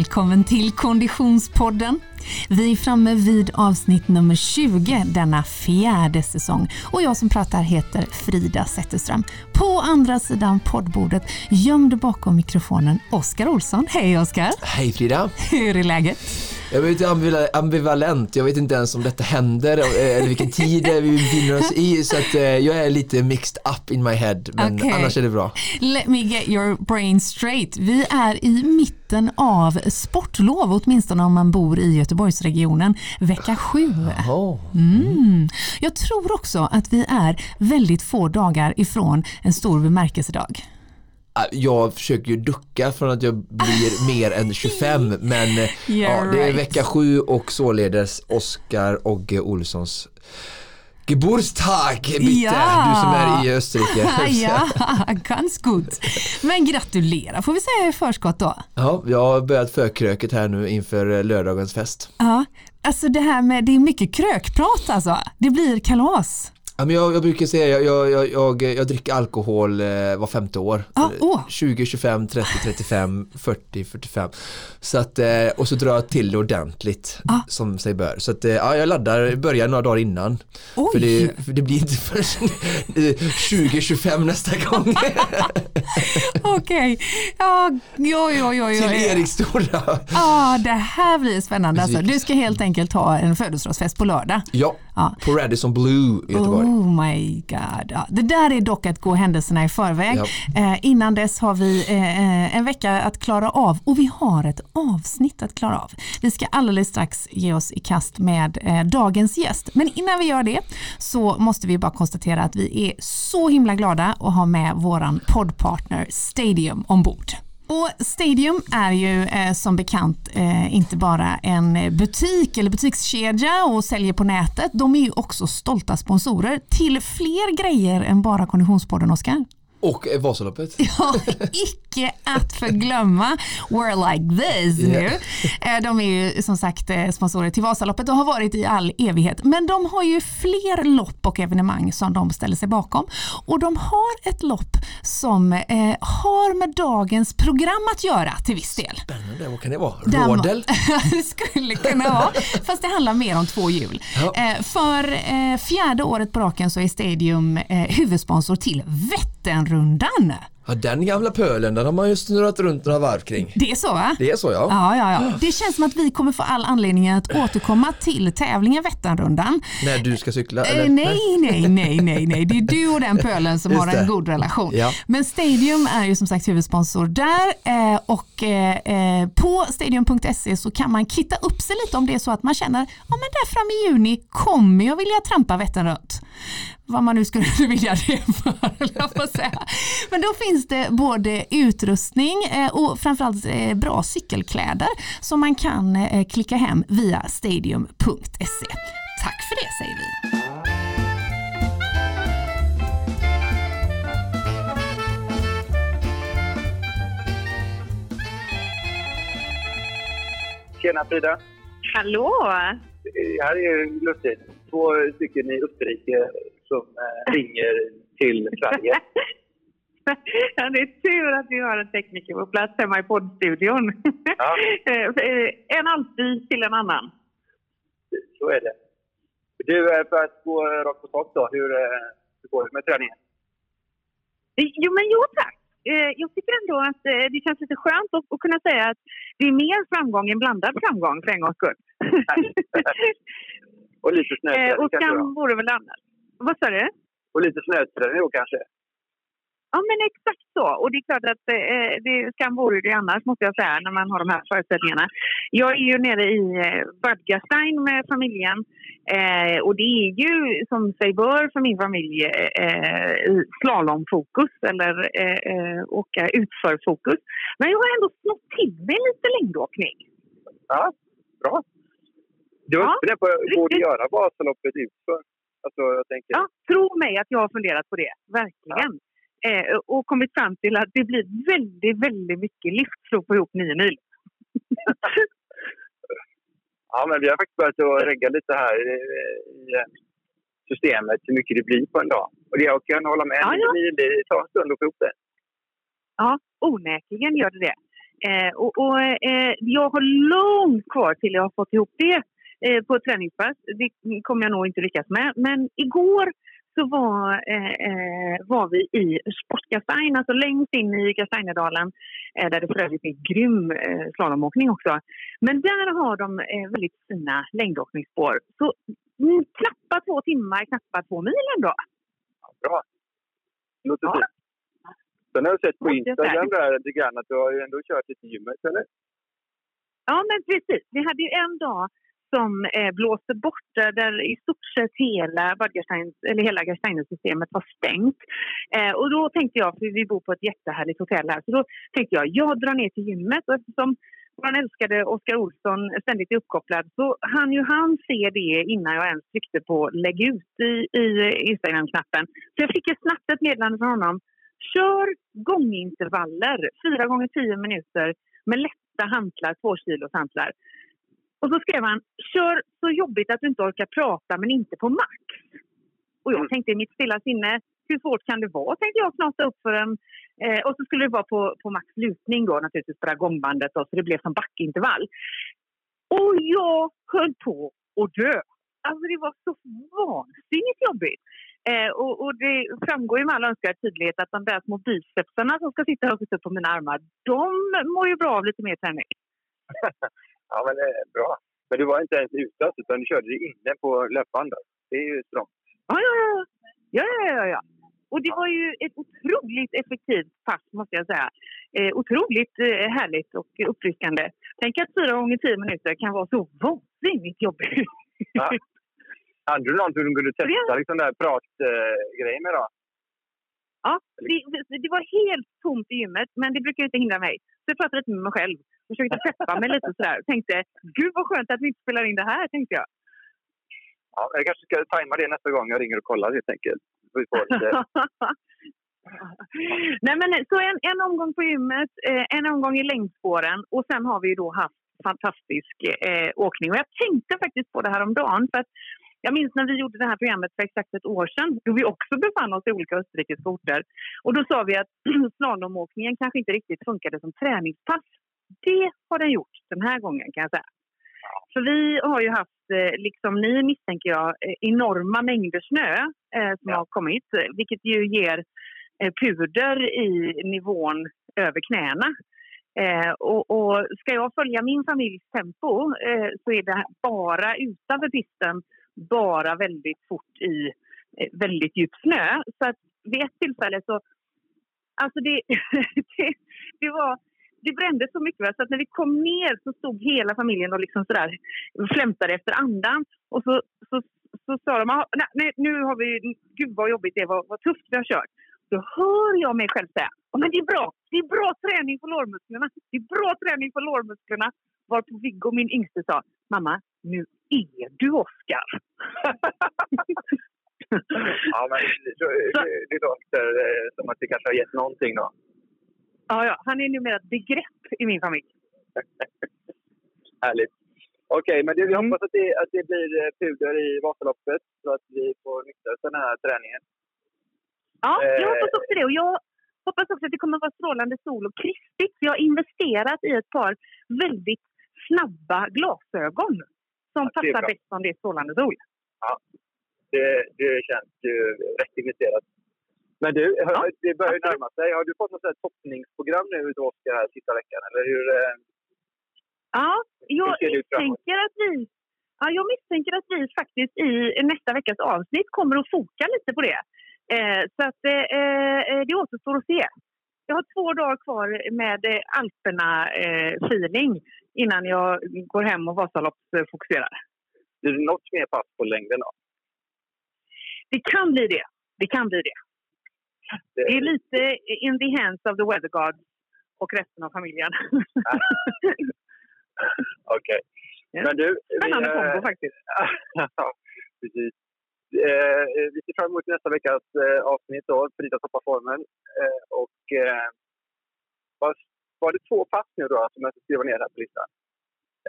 välkommen till Konditionspodden. Vi är framme vid avsnitt nummer 20 denna fjärde säsong och jag som pratar heter Frida Zetterström. På andra sidan poddbordet, gömd bakom mikrofonen, Oskar Olsson. Hej Oskar! Hej Frida! Hur är läget? Jag är lite ambivalent, jag vet inte ens om detta händer eller vilken tid vi befinner oss i så att eh, jag är lite mixed up in my head men okay. annars är det bra. Let me get your brain straight. Vi är i mitten av sportlov, åtminstone om man bor i Göteborgsregionen, vecka sju. Mm. Jag tror också att vi är väldigt få dagar ifrån en stor bemärkelsedag. Jag försöker ju ducka från att jag blir mer än 25 men yeah, ja, det är right. vecka sju och således Oskar Ogge Olssons Geburtstag bitte, ja. du som är i Österrike. ja, ganz gut. Men gratulerar får vi säga i förskott då. Ja, jag har börjat förkröket här nu inför lördagens fest. Ja, alltså det här med, det är mycket krökprat alltså. Det blir kalas. Ja, men jag, jag brukar säga jag, jag, jag, jag, dricker alkohol eh, var femte år. Ah, oh. 20, 25, 30, 35, 40, 45. Så att, eh, och så drar jag till det ordentligt ah. som sig bör. Så att, eh, ja, jag laddar, börjar några dagar innan. För det, för det, blir inte förrän 2025 nästa gång. Okej, okay. ja, ja, ja, ja, Till Eriks stora. Ja, det här blir spännande. Alltså, du ska helt enkelt ha en födelsedagsfest på lördag. Ja, ja. på Radisson Blue i Göteborg. Oh my god. Ja, det där är dock att gå händelserna i förväg. Ja. Eh, innan dess har vi eh, en vecka att klara av och vi har ett avsnitt att klara av. Vi ska alldeles strax ge oss i kast med eh, dagens gäst. Men innan vi gör det så måste vi bara konstatera att vi är så himla glada att ha med våran poddpartner Stadium ombord. Och Stadium är ju eh, som bekant eh, inte bara en butik eller butikskedja och säljer på nätet. De är ju också stolta sponsorer till fler grejer än bara Konditionspodden, Oskar. Och Vasaloppet. Ja, icke att förglömma. We're like this yeah. nu. Eh, de är ju som sagt eh, sponsorer till Vasaloppet och har varit i all evighet. Men de har ju fler lopp och evenemang som de ställer sig bakom. Och de har ett lopp som eh, har med dagens program att göra till viss del. Spännande, vad kan det vara? Rådel? det skulle kunna vara, fast det handlar mer om två hjul. Ja. Eh, för eh, fjärde året på raken så är Stadium huvudsponsor till Vättern rundan. Ja, den gamla pölen, den har man ju snurrat runt några varv kring. Det är så va? Det är så ja. ja, ja, ja. Det känns som att vi kommer få all anledning att återkomma till tävlingen Vätternrundan. När du ska cykla? Eller? Eh, nej, nej, nej, nej, nej. Det är du och den pölen som Just har en det. god relation. Ja. Men Stadium är ju som sagt huvudsponsor där eh, och eh, på stadium.se så kan man kitta upp sig lite om det är så att man känner, ja men där fram i juni kommer jag vilja trampa Vättern runt vad man nu skulle vilja det för. säga. Men då finns det både utrustning eh, och framförallt eh, bra cykelkläder som man kan eh, klicka hem via stadium.se. Tack för det säger vi. Tjena Frida! Hallå! Det här är ju lustigt. Två stycken i Österrike som eh, ringer till Sverige. ja, det är tur att vi har en tekniker på plats hemma i poddstudion. Ja. Eh, eh, en alltid till en annan. Så är det. Du, för att gå rakt på sak då, hur, hur går det med träningen? Jo, men jo tack. Jag tycker ändå att det känns lite skönt att, kunna säga att det är mer framgång än blandad framgång för en gångs skull. och lite snöträning Och skam vore väl annat. Vad sa du? Och lite då kanske? Ja, men exakt så. Och det är klart att eh, det skam vore det annars, måste jag säga, när man har de här förutsättningarna. Jag är ju nere i eh, Bad Gastein med familjen. Eh, och det är ju som sig bör för min familj eh, slalomfokus eller eh, eh åka utförfokus. Men jag har ändå snott till mig lite längdåkning. Ja, bra. Du var ja, på att göra Vasaloppet utför? Alltså, jag tänker... Ja, tro mig att jag har funderat på det. Verkligen. Ja. Eh, och kommit fram till att det blir väldigt, väldigt mycket lift för att få ihop nio mil. ja, men vi har faktiskt börjat att regga lite här i, i systemet hur mycket det blir på en dag. Och det jag kan hålla med, ja, ja. det tar en stund att få ihop det. Ja, onekligen gör det det. Eh, och, och eh, jag har långt kvar till jag har fått ihop det eh, på ett träningspass. Det kommer jag nog inte lyckas med. Men igår så var, eh, eh, var vi i Sportgastein, alltså längst in i Gasteinedalen eh, där det för övrigt är grym eh, slalomåkning också. Men där har de eh, väldigt fina längdåkningsspår. Så mm, knappt två timmar, knappt två mil ändå. bra. Låter ja. fint. Sen har jag sett på Instagram där lite grann att du har ju ändå kört lite gymmet, eller? Ja, men precis. Vi hade ju en dag som eh, blåste bort där, där i stort sett hela, eller hela Garsteiner-systemet var stängt. Eh, och då tänkte jag, för vi bor på ett jättehärligt hotell här, så då tänkte jag jag drar ner till gymmet och eftersom vår älskade Oskar Olsson ständigt är uppkopplad så han ju han se det innan jag ens tryckte på lägg ut i, i Instagram-knappen. Så jag fick ett snabbt ett meddelande från honom. Kör gångintervaller, fyra gånger tio minuter med lätta hantlar, två kilos hantlar. Och så skrev han, kör så jobbigt att du inte orkar prata men inte på max. Och jag mm. tänkte i mitt stilla sinne, hur svårt kan det vara? Tänkte jag knata upp för en... Eh, och så skulle det vara på, på max lutning då naturligtvis på det här gångbandet då, så det blev som backintervall. Och jag höll på att dö. Alltså det var så vansinnigt jobbigt. Eh, och, och, det framgår ju med all önskvärd tydlighet att de där små bicepsarna som ska sitta högst upp på mina armar, de mår ju bra av lite mer träning. ja, men det är bra. Men du var inte ens ute utan du körde det inne på löpbandet. Det är ju strångt. Ja, ja, ja. ja, ja. Och det var ju ett otroligt effektivt pass, måste jag säga. Eh, otroligt eh, härligt och uppryckande. Tänk att fyra gånger tio minuter kan vara så vansinnigt jobbigt. Ja. Hade du någonting du kunde testa liksom där pratgrejen med då? Ja, det, det, var helt tomt i gymmet, men det brukar inte hindra mig. Så jag pratade lite med mig själv. Försökte peppa mig lite sådär. Tänkte, gud vad skönt att vi inte spelar in det här, tänkte jag. Ja, jag kanske ska tajma det nästa gång jag ringer och kollar helt enkelt. Nej, men, så en, en omgång på gymmet, eh, en omgång i längdspåren och sen har vi då haft fantastisk eh, åkning. Och jag tänkte faktiskt på det här om dagen för att jag minns när vi gjorde det här programmet för exakt ett år sedan då vi också befann oss i olika österrikiska orter. Och då sa vi att slalomåkningen kanske inte riktigt funkade som träningspass. Det har den gjort den här gången kan jag säga. För vi har ju haft, eh, liksom ni misstänker jag, eh, enorma mängder snö eh, som ja. har kommit. Vilket ju ger eh, puder i nivån över knäna. Eh, och, och, ska jag följa min familjs tempo eh, så är det bara utanför pisten bara väldigt fort i väldigt djup snö. Så att vid ett tillfälle så... Alltså det, det, det var det brände så mycket så att när vi kom ner så stod hela familjen och liksom sådär flämtade efter andan. Och så, så, så sa de, ah, nej, nu har vi, gud vad jobbigt det var, vad tufft vi har kört. Då hör jag mig själv säga, men det är bra, det är bra träning på lårmusklerna, det är bra träning på lårmusklerna. Varpå Viggo, min yngste, sa, mamma, nu är du Oskar. ja, men det, det låter eh, som att det kanske har gett någonting då. Ja, ja, han är numera ett begrepp i min familj. Härligt. Okej, okay, men det, vi hoppas att det, att det blir eh, puder i Vasaloppet så att vi får nytta av den här träningen. Ja, jag eh, hoppas också det. Och jag hoppas också att det kommer att vara strålande sol och krispigt. Jag har investerat i ett par väldigt snabba glasögon som ja, passar bäst om det är strålande sol. Ja, det, det känns ju rätt investerat. Men du, ja. det börjar ju närma sig. Har du fått något toppningsprogram nu utav Oskar här sista veckan? Eller hur, eh, ja, jag misstänker att vi Ja, jag misstänker att vi faktiskt i nästa veckas avsnitt kommer att foka lite på det. Eh, så att eh, eh det återstår att se. Jag har två dagar kvar med Alperna-feeling eh, innan jag går hem och Vasaloppsfokuserar. Blir det något mer pass på längden då? Det kan bli det. Det kan bli det. Det är lite in the hands of the weather gods och resten av familjen. Okej. Okay. Men du... Spännande vi, kombo faktiskt. precis. Eh, vi ser fram emot nästa veckas eh, avsnitt då, Frida toppar formen. Eh, och eh, var, var det två pass nu då som jag ska skriva ner här på listan?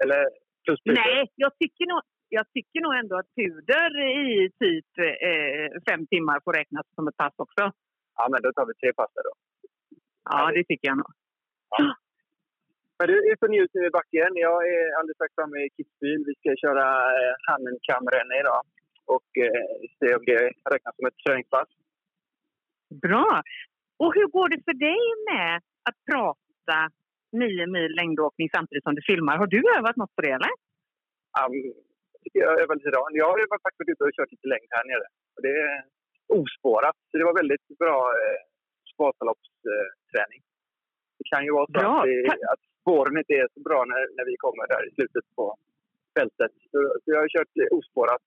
Eller plus Nej, jag tycker nog, jag tycker nog ändå att puder i typ eh, fem timmar får räknas som ett pass också. Ja, men då tar vi tre pass då. Ja, det tycker jag nog. Ja. Men du är på njut nu i backen. Jag är alldeles strax framme i Kitzbühel. Vi ska köra eh, Hannenkammrennen idag och eh, se om det räknas som ett träningspass. Bra! Och hur går det för dig med att prata nio mil längdåkning samtidigt som du filmar? Har du övat något på det eller? Um, jag lite idag. Jag har faktiskt varit ute och kört lite längd här nere. Och det ospårat. Så det var väldigt bra eh, Vasaloppsträning. Det kan ju vara så att, det, att spåren inte är så bra när, när vi kommer där i slutet på fältet. Så, så jag har kört ospårat.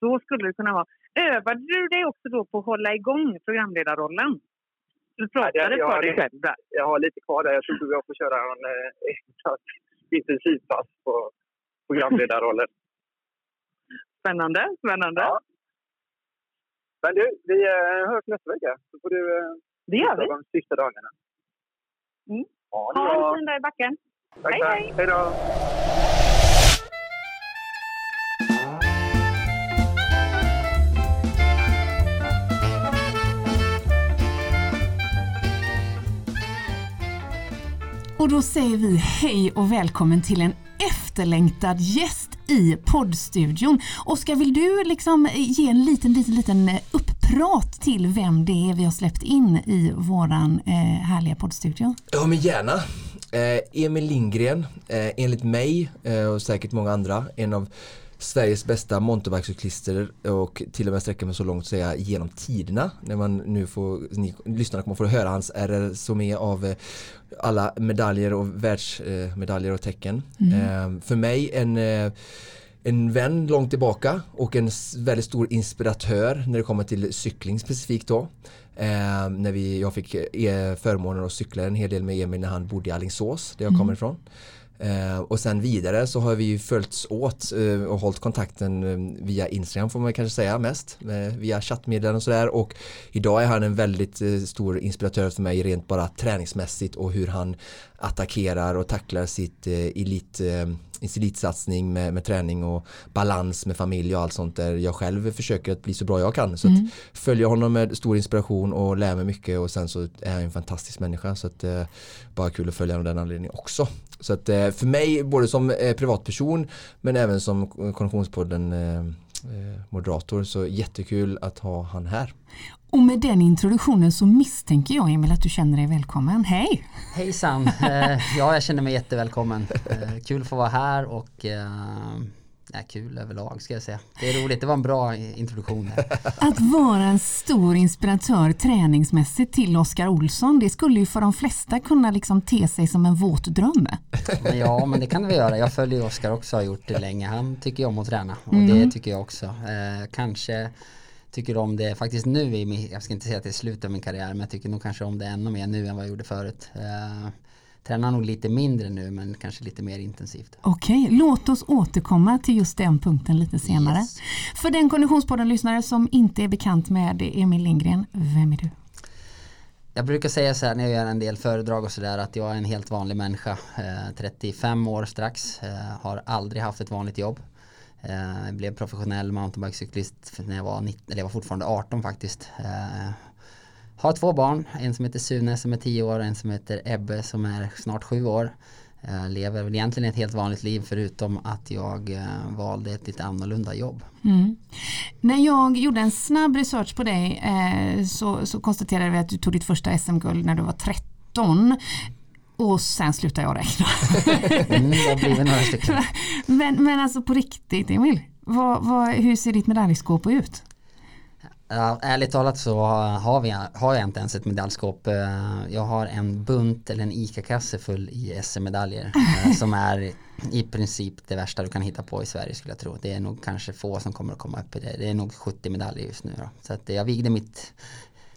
Så skulle det kunna vara. Övade du dig också då på att hålla igång programledarrollen? Du pratade jag, för dig själv där. Jag har lite kvar där. Jag tror jag får köra en eh, intensivpass på programledarrollen. Spännande, spännande. Ja. Men du, vi eh, hörs nästa vecka. Så får du eh, det gör vi. de sista dagarna. Mm. Ja, ha en fin dag i backen. Tack, hej, hej. Hej då. Och då säger vi hej och välkommen till en efterlängtad gäst i poddstudion. Oskar, vill du liksom eh, ge en liten, liten, liten eh, upprat till vem det är vi har släppt in i våran eh, härliga poddstudio? Ja, men gärna. Eh, Emil Lindgren, eh, enligt mig eh, och säkert många andra, en av Sveriges bästa mountainbikecyklister och till och med sträcka mig så långt säga genom tiderna. När man nu får, ni lyssnarna kommer få höra hans RSOME av eh, alla medaljer och världsmedaljer och tecken. Mm. Ehm, för mig en eh, en vän långt tillbaka och en väldigt stor inspiratör när det kommer till cykling specifikt då. Eh, när vi, jag fick eh, förmånen att cykla en hel del med Emil när han bodde i Alingsås där jag mm. kommer ifrån. Eh, och sen vidare så har vi ju följts åt eh, och hållit kontakten eh, via Instagram får man kanske säga mest. Eh, via chattmeddelanden och sådär och idag är han en väldigt eh, stor inspiratör för mig rent bara träningsmässigt och hur han attackerar och tacklar sitt eh, elit elitsatsning med, med träning och balans med familj och allt sånt där jag själv försöker att bli så bra jag kan. Så mm. att följa honom med stor inspiration och lära mig mycket och sen så är han en fantastisk människa så att eh, bara kul att följa honom av den anledningen också. Så att eh, för mig både som eh, privatperson men även som Konditionspodden eh, moderator så jättekul att ha han här. Och med den introduktionen så misstänker jag Emil att du känner dig välkommen. Hej! Hejsan! Ja, jag känner mig jättevälkommen. Kul att få vara här och eh, Nej, kul överlag ska jag säga. Det är roligt, det var en bra introduktion. Att vara en stor inspiratör träningsmässigt till Oskar Olsson, det skulle ju för de flesta kunna liksom te sig som en våt dröm. Ja, men det kan vi göra. Jag följer Oskar också, har gjort det länge. Han tycker om att träna och mm. det tycker jag också. Eh, kanske tycker om det faktiskt nu i min, jag ska inte säga att det är slutet av min karriär, men jag tycker nog kanske om det ännu mer nu än vad jag gjorde förut. Uh, tränar nog lite mindre nu men kanske lite mer intensivt. Okej, låt oss återkomma till just den punkten lite senare. Yes. För den Konditionspodden-lyssnare som inte är bekant med Emil Lindgren, vem är du? Jag brukar säga så här när jag gör en del föredrag och sådär att jag är en helt vanlig människa. Eh, 35 år strax, eh, har aldrig haft ett vanligt jobb. Jag eh, blev professionell mountainbikecyklist när jag var, 19, eller jag var fortfarande 18 faktiskt. Eh, har två barn, en som heter Sune som är 10 år och en som heter Ebbe som är snart 7 år. Jag eh, lever väl egentligen ett helt vanligt liv förutom att jag valde ett lite annorlunda jobb. Mm. När jag gjorde en snabb research på dig så, så konstaterade vi att du tog ditt första SM-guld när du var 13. Och sen slutar jag räkna. mm, det några stycken. Men, men alltså på riktigt Emil, vad, vad, hur ser ditt medaljskåp ut? Ja, ärligt talat så har, vi, har jag inte ens ett medaljskåp. Eh, jag har en bunt eller en ICA-kasse full i SM-medaljer eh, som är i princip det värsta du kan hitta på i Sverige skulle jag tro. Det är nog kanske få som kommer att komma upp i det. Det är nog 70 medaljer just nu. Då. Så att jag vigde mitt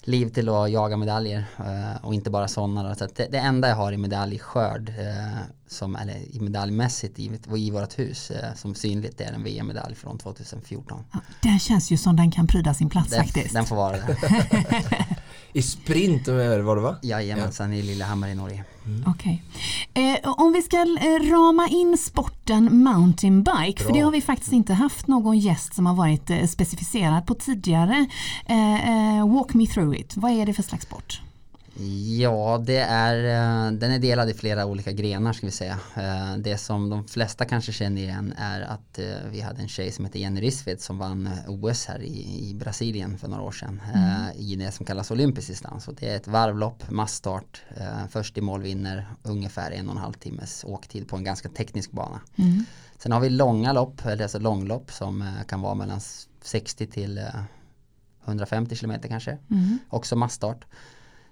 liv till att jaga medaljer uh, och inte bara sådana. Så det, det, enda jag har i medaljskörd, uh, som, eller i medaljmässigt i, i vårt hus uh, som synligt är en VM-medalj från 2014. Ja, den känns ju som den kan pryda sin plats den, faktiskt. Den får vara det. I sprint var det va? Jajamensan, ja. i Lillehammar i Norge. Mm. Okej. Okay. Eh, om vi ska eh, rama in sporten mountainbike, Bra. för det har vi faktiskt inte haft någon gäst som har varit eh, specificerad på tidigare. Eh, eh, walk me through it, vad är det för slags sport? Ja, det är, eh, den är delad i flera olika grenar ska vi säga. Eh, det som de flesta kanske känner igen är att eh, vi hade en tjej som heter Jenny Rissved som vann OS här i, i Brasilien för några år sedan mm. i det som kallas olympisk distans. Och det är ett varvlopp, massstart, först i mål vinner ungefär en och en halv timmes åktid på en ganska teknisk bana. Mm. Sen har vi långa lopp, eller alltså långlopp som kan vara mellan 60 till 150 kilometer kanske. Mm. Också massstart.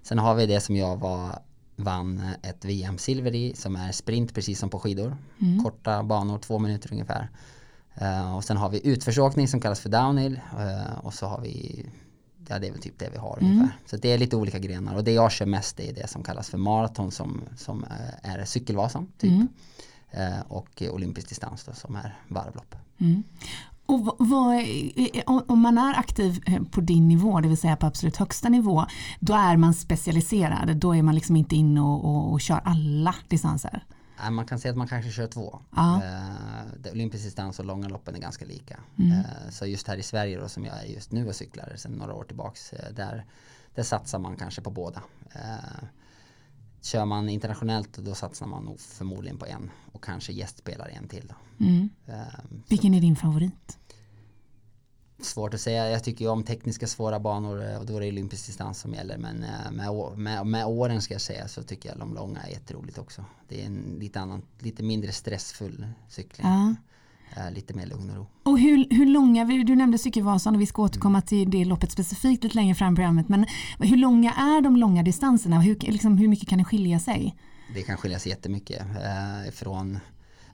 Sen har vi det som jag var, vann ett VM-silver i som är sprint precis som på skidor. Mm. Korta banor, två minuter ungefär. Uh, och sen har vi utförsåkning som kallas för downhill uh, och så har vi Ja det är väl typ det vi har mm. ungefär. Så det är lite olika grenar och det jag kör mest är det som kallas för maraton som, som eh, är cykelvasan typ. Mm. Uh, och olympisk distans då, som är varvlopp. Mm. Och vad, om man är aktiv eh, på din nivå, det vill säga på absolut högsta nivå, då är man specialiserad. Då är man liksom inte inne och, och, och kör alla distanser. Man kan säga att man kanske kör två. Ja. Eh, olympisk distans och långa loppen är ganska lika. Mm. Eh, så just här i Sverige då, som jag är just nu och cyklar sedan några år tillbaks, eh, där, där satsar man kanske på båda. Eh, Kör man internationellt då satsar man nog förmodligen på en och kanske gästspelare en till. Då. Mm. Um, Vilken är din favorit? Svårt att säga. Jag tycker ju om tekniska svåra banor eh, och då är det olympisk distans som gäller. Men eh, med, med, med åren ska jag säga så tycker jag de långa är jätteroligt också. Det är en lite, annan, lite mindre stressfull cykling. Ja lite mer lugn och ro. Och hur, hur långa, du nämnde Cykelvasan och vi ska återkomma mm. till det loppet specifikt lite längre fram i programmet, men hur långa är de långa distanserna? Hur, liksom, hur mycket kan det skilja sig? Det kan skilja sig jättemycket. Eh, från,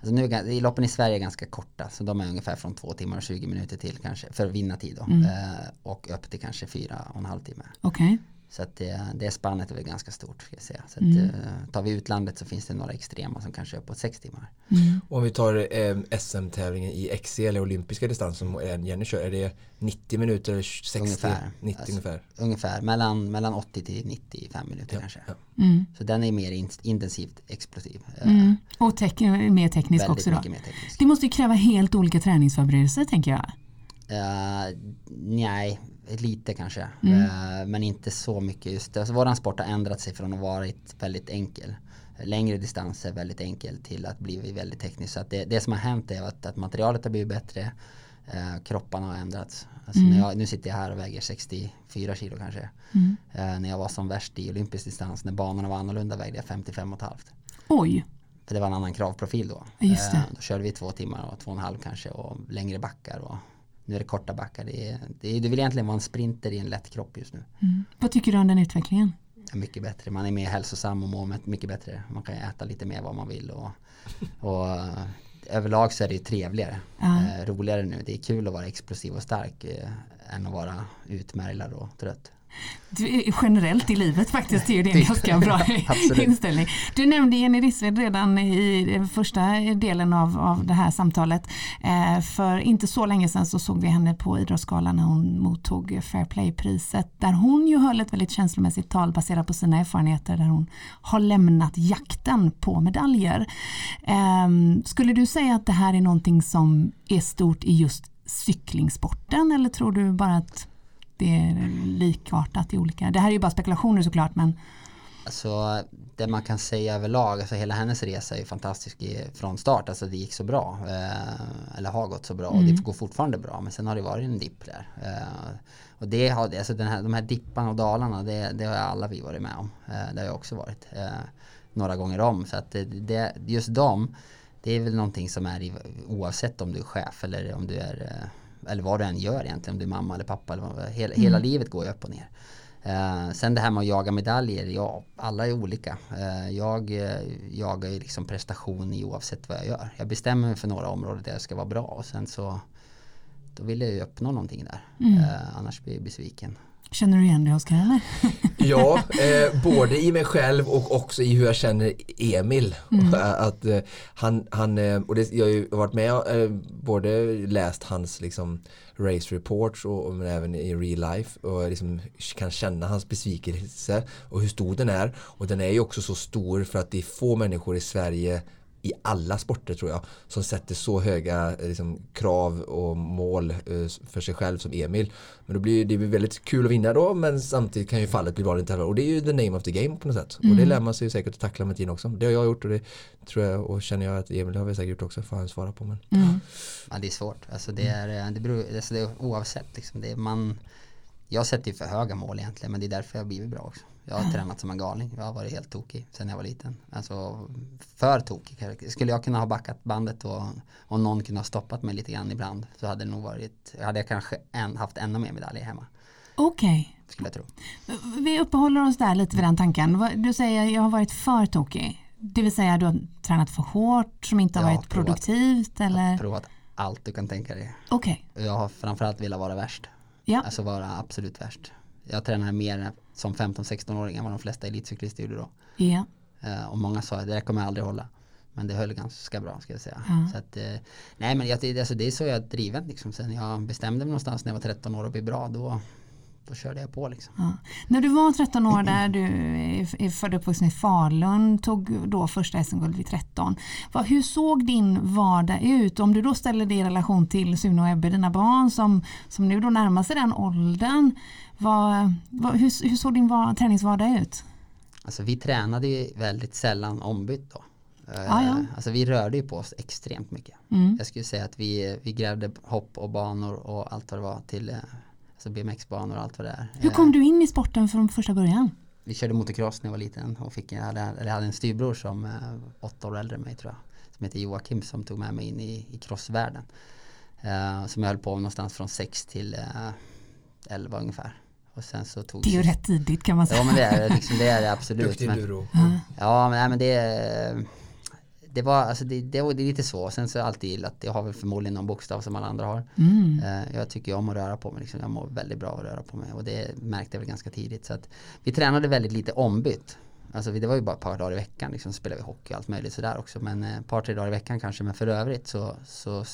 alltså nu, loppen i Sverige är ganska korta, så de är ungefär från två timmar och 20 minuter till kanske, för att vinna tid då, mm. eh, och upp till kanske fyra och en halv timme. Okay. Så att det, det spannet är väl ganska stort. Ska jag säga. Så att, mm. Eh, tar vi utlandet så finns det några extrema som kanske är på sex timmar. Mm. Om vi tar eh, SM-tävlingen i XC eller olympiska distans som Jenny kör, är det 90 minuter eller 60? Ungefär. 90 alltså, ungefär. ungefär, mellan, mellan 80 till 95 minuter ja, kanske. Ja. Mm. Så den är mer in, intensivt explosiv. Eh, mm. Och tek mer teknisk också då? Mer teknisk. Det måste ju kräva helt olika träningsförberedelser tänker jag. Uh, nej, lite kanske. Mm. Uh, men inte så mycket just det. Alltså, våran sport har ändrat sig från att vara väldigt enkel. Längre distanser väldigt enkel till att bli väldigt tekniskt. Så att det, det som har hänt är att, att materialet har blivit bättre. Uh, kropparna har ändrats. Alltså mm. när jag, nu sitter jag här och väger 64 kilo kanske. Mm. Uh, när jag var som värst i olympisk distans, när banorna var annorlunda vägde jag 55,5. Oj! För det var en annan kravprofil då. Just det. då körde vi två timmar och två och en halv kanske och längre backar och nu är det korta backar. Det, är, det, det vill egentligen vara en sprinter i en lätt kropp just nu. Mm. Vad tycker du om den utvecklingen? Mycket bättre. Man är mer hälsosam och mår mycket bättre. Man kan äta lite mer vad man vill. Och, och eh, överlag så är det ju trevligare. Eh, roligare nu. Det är kul att vara explosiv och stark eh, än att vara utmärglad och trött. Du, generellt i livet faktiskt det är det en ganska bra inställning. Du nämnde Jenny Rissved redan i första delen av, av det här samtalet. Eh, för inte så länge sedan så såg vi henne på Idrottsgalan när hon mottog Fair Play-priset där hon ju höll ett väldigt känslomässigt tal baserat på sina erfarenheter där hon har lämnat jakten på medaljer. Eh, skulle du säga att det här är någonting som är stort i just cyklingsporten eller tror du bara att det är likartat i olika. Det här är ju bara spekulationer såklart men Alltså det man kan säga överlag, alltså hela hennes resa är fantastisk från start. Alltså det gick så bra. Eh, eller har gått så bra. Mm. Och det mm. går fortfarande bra. Men sen har det varit en dipp där. Eh, och det har, alltså den här, de här dipparna och dalarna, det, det har alla vi varit med om. Eh, det har jag också varit. Eh, några gånger om. Så att det, det, just dem, det är väl någonting som är i, oavsett om du är chef eller om du är eh, eller vad du än gör egentligen, om du är mamma eller pappa. Eller vad, hela, mm. hela livet går ju upp och ner. Uh, sen det här med att jaga medaljer, ja, alla är olika. Uh, jag uh, jagar ju liksom prestation i oavsett vad jag gör. Jag bestämmer mig för några områden där jag ska vara bra och sen så då vill jag ju uppnå någonting där. Mm. annars blir jag besviken. Känner du igen dig Oskar eller? ja, eh, både i mig själv och också i hur jag känner Emil. Mm. Att, eh, han, han, eh, och det, jag har ju varit med och eh, både läst hans liksom, race reports och, och men även i real life och liksom kan känna hans besvikelse och hur stor den är. Och den är ju också så stor för att det är få människor i Sverige i alla sporter tror jag som sätter så höga liksom, krav och mål för sig själv som Emil. Men då blir det blir väldigt kul att vinna då men samtidigt kan ju fallet bli vanligt och det är ju the name of the game på något sätt. Mm. Och det mm. lär man sig säkert att tackla med tiden också. Det har jag gjort och det tror jag och känner jag att Emil har vi säkert gjort också får han svara på. Men... Mm. Ja det är svårt. Alltså det är, det beror, alltså det är oavsett liksom. Det är man, jag sätter ju för höga mål egentligen men det är därför jag har blivit bra också. Jag har tränat som en galning. Jag har varit helt tokig sedan jag var liten. Alltså för tokig. Skulle jag kunna ha backat bandet och, och någon kunde ha stoppat mig lite grann ibland så hade det nog varit, hade jag kanske en, haft ännu mer medaljer hemma. Okej. Okay. Skulle jag tro. Vi uppehåller oss där lite vid den tanken. Du säger jag har varit för tokig. Det vill säga du har tränat för hårt som inte har varit provat, produktivt eller? Jag har provat allt du kan tänka dig. Okej. Okay. Jag har framförallt velat vara värst. Ja. Alltså vara absolut värst. Jag tränade mer som 15-16-åring än vad de flesta elitcyklister gjorde då. Uh, och många sa att det där kommer jag aldrig hålla. Men det höll ganska bra ska jag säga. Mm. Så att, uh, nej men jag, alltså, det är så jag är driven liksom. Sen jag bestämde mig någonstans när jag var 13 år och bli bra då, då körde jag på liksom. Ja. När du var 13 år där, du är född och uppvuxen i Falun, tog då första SM-guld vid 13. hur såg din vardag ut? Om du då ställer det i relation till Sune och Ebbe, dina barn som, som nu då närmar sig den åldern. Vad, vad, hur, hur såg din var, träningsvardag ut? Alltså vi tränade ju väldigt sällan ombytt då. Ah, ja. Alltså vi rörde ju på oss extremt mycket. Mm. Jag skulle säga att vi, vi grävde hopp och banor och allt vad det var till alltså BMX-banor och allt vad det är. Hur kom du in i sporten från första början? Vi körde motocross när jag var liten och fick, jag, hade, jag hade en styrbror som eh, åtta år äldre än mig tror jag. Som heter Joakim som tog med mig in i, i crossvärlden. Uh, som jag höll på med någonstans från 6 till uh, 11 ungefär. Och sen så tog det är ju rätt tidigt kan man säga. Ja men det är, liksom, det, är det absolut. Duktig men, Ja men, nej, men det det var, alltså det, det, det är lite så. Sen så har jag alltid gillat, jag har väl förmodligen någon bokstav som alla andra har. Mm. Uh, jag tycker om att röra på mig, liksom. jag mår väldigt bra att röra på mig och det märkte jag väl ganska tidigt. Så att vi tränade väldigt lite ombytt. Alltså det var ju bara ett par dagar i veckan, liksom spelade vi hockey och allt möjligt sådär också. Men ett uh, par, tre dagar i veckan kanske. Men för övrigt så, så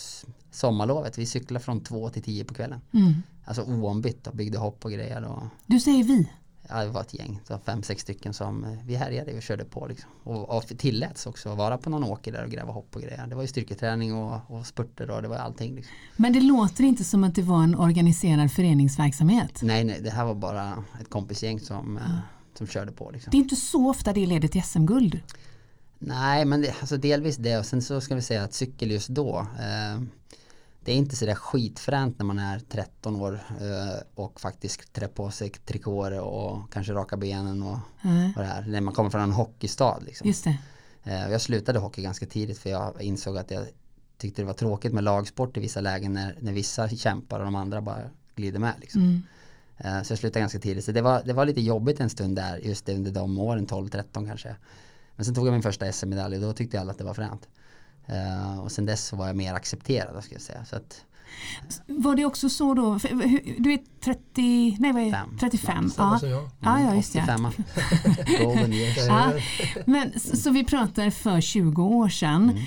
sommarlovet, vi cyklade från två till tio på kvällen. Mm. Alltså oombytt och byggde hopp och grejer. Och... Du säger vi? ja, det var ett gäng, så fem, sex stycken som eh, vi härjade och körde på liksom. Och, och tilläts också att vara på någon åker där och gräva hopp och grejer. Det var ju styrketräning och, och spurter och det var allting. Liksom. Men det låter inte som att det var en organiserad föreningsverksamhet? Nej, nej, det här var bara ett kompisgäng som, mm. Som körde på. Liksom. Det är inte så ofta det leder till SM-guld? Nej, men det, alltså delvis det och sen så ska vi säga att cykel just då eh, det är inte sådär skitfränt när man är 13 år eh, och faktiskt trä på sig trikåer och kanske raka benen och mm. vad det är. När man kommer från en hockeystad liksom. Just det. Eh, jag slutade hockey ganska tidigt för jag insåg att jag tyckte det var tråkigt med lagsport i vissa lägen när, när vissa kämpar och de andra bara glider med liksom. Mm. Eh, så jag slutade ganska tidigt. Så det var, det var lite jobbigt en stund där, just under de åren, 12-13 kanske. Men sen tog jag min första SM-medalj och då tyckte alla att det var fränt. Uh, och sen dess så var jag mer accepterad ska jag säga. Så att, var det också så då, du är 30, nej vad är Fem. 35? Ja. Ja. Mm, ja, ja, just det. Golden years. Ja. Men, så, så, vi pratar för 20 år sedan.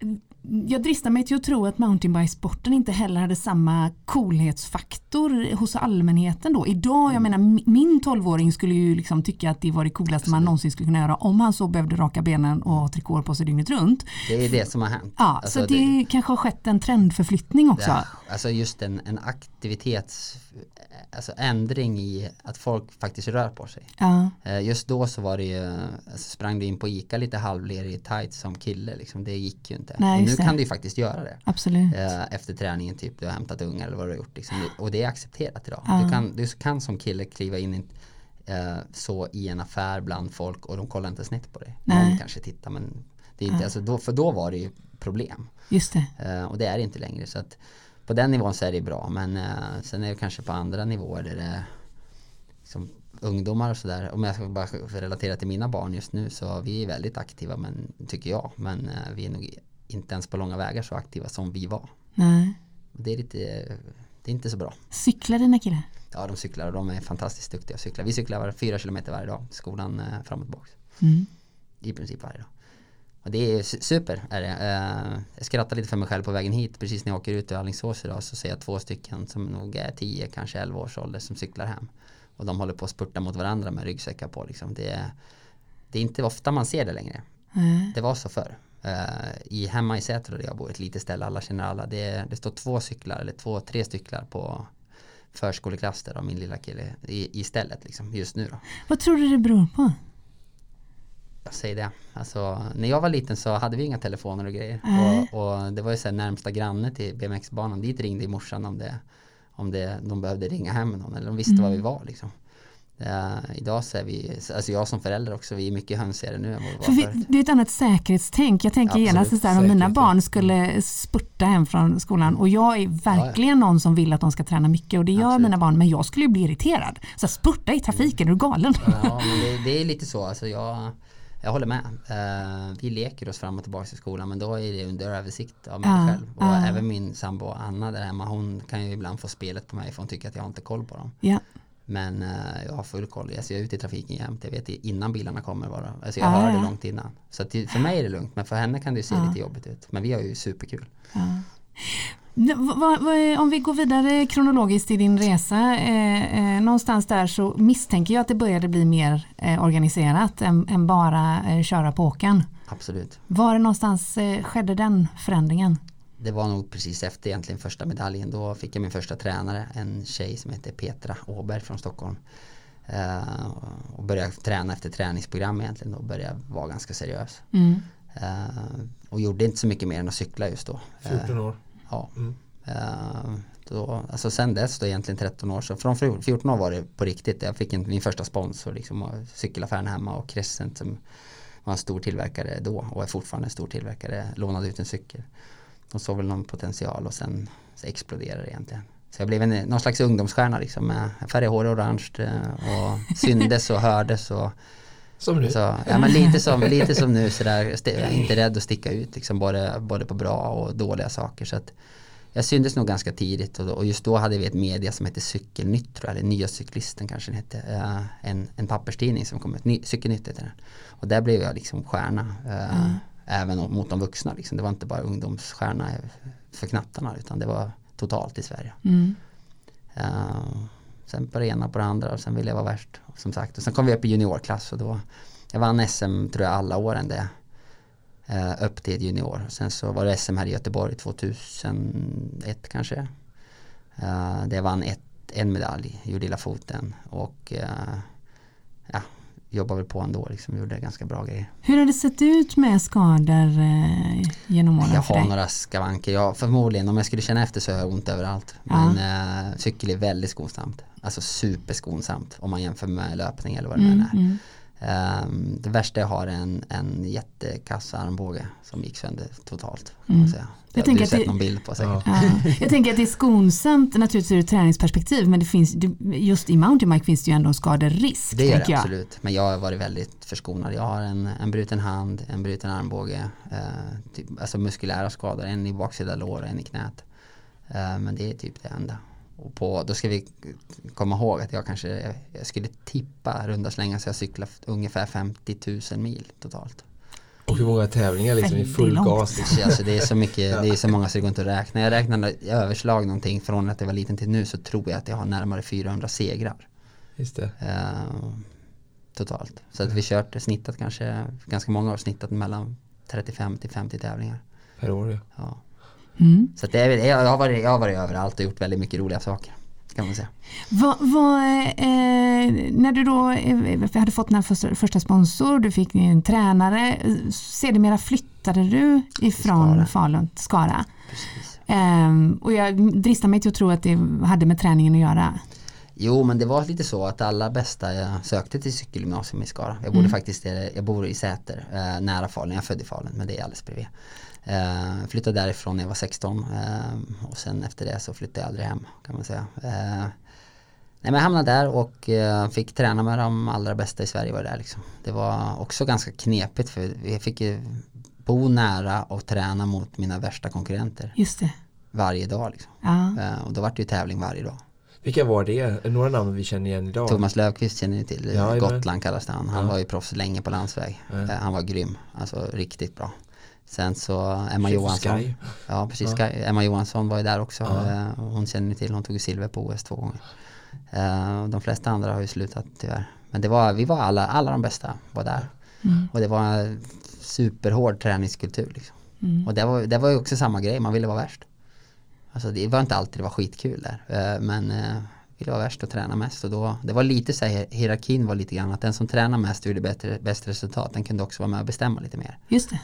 Mm jag dristar mig till att tro att mountainbikesporten inte heller hade samma coolhetsfaktor hos allmänheten då. Idag, jag mm. menar min 12-åring skulle ju liksom tycka att det var det coolaste man någonsin skulle kunna göra om han så behövde raka benen och ha trikåer på sig dygnet runt. Det är det som har hänt. Ja, alltså så det, det kanske har skett en trendförflyttning också. Ja, alltså just en, en aktivitets alltså ändring i att folk faktiskt rör på sig. Ja. Eh, just då så var det ju, alltså sprang du in på ICA lite halvlerig tight som kille liksom, det gick ju inte. Nej, nu kan du ju faktiskt göra det. Absolut. Eh, efter träningen typ, du har hämtat ungar eller vad du har gjort liksom. och det är accepterat idag. Ja. Du, kan, du kan som kille kliva in i, så i en affär bland folk och de kollar inte snett på dig. Någon kanske tittar men det är inte, ja. alltså då, för då var det ju problem. Just det. Och det är det inte längre så att på den nivån så är det bra men uh, sen är det kanske på andra nivåer där det liksom, ungdomar och sådär. Om jag ska bara relatera till mina barn just nu så vi är väldigt aktiva men tycker jag. Men uh, vi är nog inte ens på långa vägar så aktiva som vi var. Nej. Det är lite, det är inte så bra. Cyklar dina killar? Ja de cyklar och de är fantastiskt duktiga att cykla. Vi cyklar var fyra kilometer varje dag skolan uh, fram och tillbaka. Mm. I princip varje dag. Och det är super är det. Uh, jag skrattar lite för mig själv på vägen hit. Precis när jag åker ut ur Alingsås idag så ser jag två stycken som nog är 10, kanske 11 års ålder som cyklar hem. Och de håller på att spurta mot varandra med ryggsäckar på. Liksom. Det, är, det är inte ofta man ser det längre. Mm. Det var så förr. I, hemma i Säter där jag bor, ett litet ställe, alla känner alla. Det, det står två cyklar eller två, tre cyklar på förskoleklass där av min lilla kille i, i stället liksom, just nu då. Vad tror du det beror på? Jag säger det. Alltså, när jag var liten så hade vi inga telefoner och grejer. Och, och, det var ju så här närmsta granne till BMX-banan. Dit ringde morsan om det, om det, de behövde ringa hem någon eller de visste mm. var vi var liksom. Uh, idag så är vi, alltså jag som förälder också, vi är mycket hönsigare nu än vad vi var För vi, Det är ett annat säkerhetstänk. Jag tänker genast om mina barn skulle spurta hem från skolan och jag är verkligen ja, ja. någon som vill att de ska träna mycket och det gör Absolut. mina barn men jag skulle ju bli irriterad. Så spurta i trafiken, är du galen? Ja, men det, det är lite så. Alltså jag, jag håller med. Uh, vi leker oss fram och tillbaka i skolan men då är det under översikt av mig uh, själv. Och uh. även min sambo Anna där hemma hon kan ju ibland få spelet på mig för hon tycker att jag inte har koll på dem. Yeah. Men uh, jag har full koll. Jag är ute i trafiken jämt. Jag vet innan bilarna kommer bara. Alltså jag hör det långt innan. Så till, för mig är det lugnt men för henne kan det se lite jobbigt ut. Men vi har ju superkul. Om vi går vidare kronologiskt i din resa, eh, eh, någonstans där så misstänker jag att det började bli mer eh, organiserat än, än bara eh, köra på åken. Absolut. Var någonstans eh, skedde den förändringen? Det var nog precis efter egentligen första medaljen. Då fick jag min första tränare, en tjej som heter Petra Åberg från Stockholm. Uh, och började träna efter träningsprogram egentligen och började vara ganska seriös. Mm. Och gjorde inte så mycket mer än att cykla just då. 14 år. Ja. Mm. Uh, då, alltså sen dess då egentligen 13 år så från 14 år var det på riktigt. Jag fick en, min första sponsor liksom cykelaffären hemma och Crescent som var en stor tillverkare då och är fortfarande en stor tillverkare lånade ut en cykel. De såg väl någon potential och sen så exploderade det egentligen. Så jag blev en, någon slags ungdomsstjärna liksom med färg hår orange eh, och syndes och hördes och som nu? Så, ja, men lite, som, lite som nu sådär, inte rädd att sticka ut liksom både, både på bra och dåliga saker. Så att jag syntes nog ganska tidigt och, och just då hade vi ett media som hette Cykelnytt tror jag, eller Nya Cyklisten kanske den hette. Uh, en, en papperstidning som kom ut, Ny, Cykelnytt heter den. Och där blev jag liksom stjärna. Uh, mm. Även mot de vuxna liksom. Det var inte bara ungdomsstjärna för knattarna utan det var totalt i Sverige. Mm. Uh, sen på det ena på det andra och sen ville jag vara värst. Som sagt. Och sen kom vi upp i juniorklass och då jag vann SM tror jag alla åren det. Uh, upp till junior. Sen så var det SM här i Göteborg 2001 kanske. Uh, det vann ett, en medalj, gjorde illa foten och uh, ja, jobbade väl på ändå, liksom, gjorde ganska bra grejer. Hur har det sett ut med skador eh, genom åren Jag har några skavanker, jag, förmodligen om jag skulle känna efter så har jag ont överallt. Men ja. eh, cykel är väldigt skonsamt, alltså superskonsamt om man jämför med löpning eller vad det mm, nu är. Um, det värsta jag har är en, en jättekass armbåge som gick sönder totalt. Kan mm. Jag tänker sett det, någon bild på säkert. Ja. Jag tänker att det är skonsamt naturligtvis ur ett träningsperspektiv men det finns, just i mountainbike finns det ju ändå en skaderisk. Det gör det absolut, men jag har varit väldigt förskonad. Jag har en, en bruten hand, en bruten armbåge, eh, typ, alltså muskulära skador, en i baksida lår och en i knät. Eh, men det är typ det enda. Och på, då ska vi komma ihåg att jag kanske jag skulle tippa runda slänga så jag cyklar ungefär 50 000 mil totalt. Och hur många tävlingar liksom i full gas? Liksom. Alltså det är så mycket, det är så många så det går inte att räkna. Jag räknar överslag någonting från att jag var liten till nu så tror jag att jag har närmare 400 segrar. Just det. Uh, totalt. Så att vi kört snittat kanske, ganska många år snittat mellan 35 till 50 tävlingar. Per år ja. ja. Mm. Så det är, jag, har varit, jag har varit överallt och gjort väldigt mycket roliga saker. Kan man säga. Vad, vad, eh, när du då eh, hade fått den första, första sponsor, du fick en tränare, sedermera flyttade du ifrån Skara. Falun till Skara. Eh, och jag dristar mig till att tro att det hade med träningen att göra. Jo men det var lite så att alla bästa jag sökte till cykelgymnasium i Skara. Jag bodde mm. faktiskt jag bor i Säter, eh, nära Falun, jag är född i Falun men det är alldeles bredvid. Eh, flyttade därifrån när jag var 16 eh, och sen efter det så flyttade jag aldrig hem kan man säga. Eh, nej men jag hamnade där och eh, fick träna med de allra bästa i Sverige var det där liksom. Det var också ganska knepigt för vi fick ju bo nära och träna mot mina värsta konkurrenter. Just det. Varje dag liksom. Ja. Eh, och då var det ju tävling varje dag. Vilka var det? Några namn vi känner igen idag? Thomas Löfqvist känner ni till. Ja, Gotland kallas det han. Han ja. var ju proffs länge på landsväg. Ja. Eh, han var grym. Alltså riktigt bra. Sen så Emma Johansson. Ja, precis. Ja. Emma Johansson var ju där också. Ja. Eh, hon känner ni till. Hon tog silver på OS två gånger. Eh, de flesta andra har ju slutat tyvärr. Men det var, vi var alla, alla de bästa var där. Mm. Och det var superhård träningskultur. Liksom. Mm. Och det var, det var ju också samma grej, man ville vara värst. Alltså det var inte alltid det var skitkul där. Eh, men ville vara värst och träna mest. Och då, det var lite så här, hierarkin var lite grann att den som tränar mest och gjorde bättre, bäst resultat, den kunde också vara med och bestämma lite mer. Just det.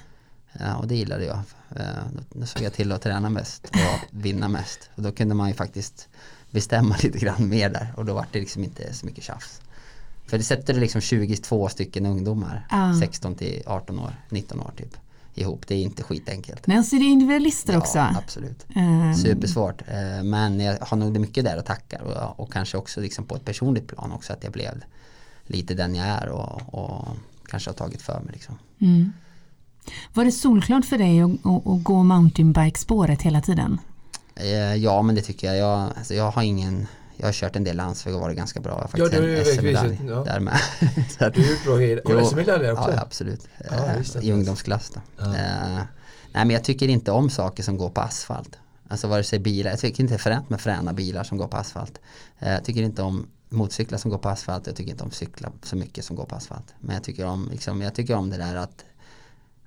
Ja, och det gillade jag. Eh, då såg jag till att träna mest och vinna mest. Och då kunde man ju faktiskt bestämma lite grann mer där och då var det liksom inte så mycket tjafs. För det sätter liksom 22 stycken ungdomar, uh. 16 till 18 år, 19 år typ ihop. Det är inte skitenkelt. Men så är det individualister ja, också? absolut. Um. Supersvårt. Eh, men jag har nog mycket där att tacka och, och, kanske också liksom på ett personligt plan också att jag blev lite den jag är och, och kanske har tagit för mig. Liksom. Mm. Var det solklart för dig att, att, att gå mountainbike-spåret hela tiden? Eh, ja men det tycker jag. Jag, alltså, jag har ingen jag har kört en del landsväg och varit ganska bra. Jag ja, du är SM-medalj ja. där med. så att, du är bra Har du SM-medalj också? Ja, absolut. Ja, eh, I ungdomsklass då. Ja. Eh, nej, men jag tycker inte om saker som går på asfalt. Alltså vare sig bilar, jag tycker inte det är fränt med fräna bilar som går på asfalt. Eh, jag tycker inte om motorcyklar som går på asfalt, jag tycker inte om cyklar så mycket som går på asfalt. Men jag tycker om, liksom, jag tycker om det där att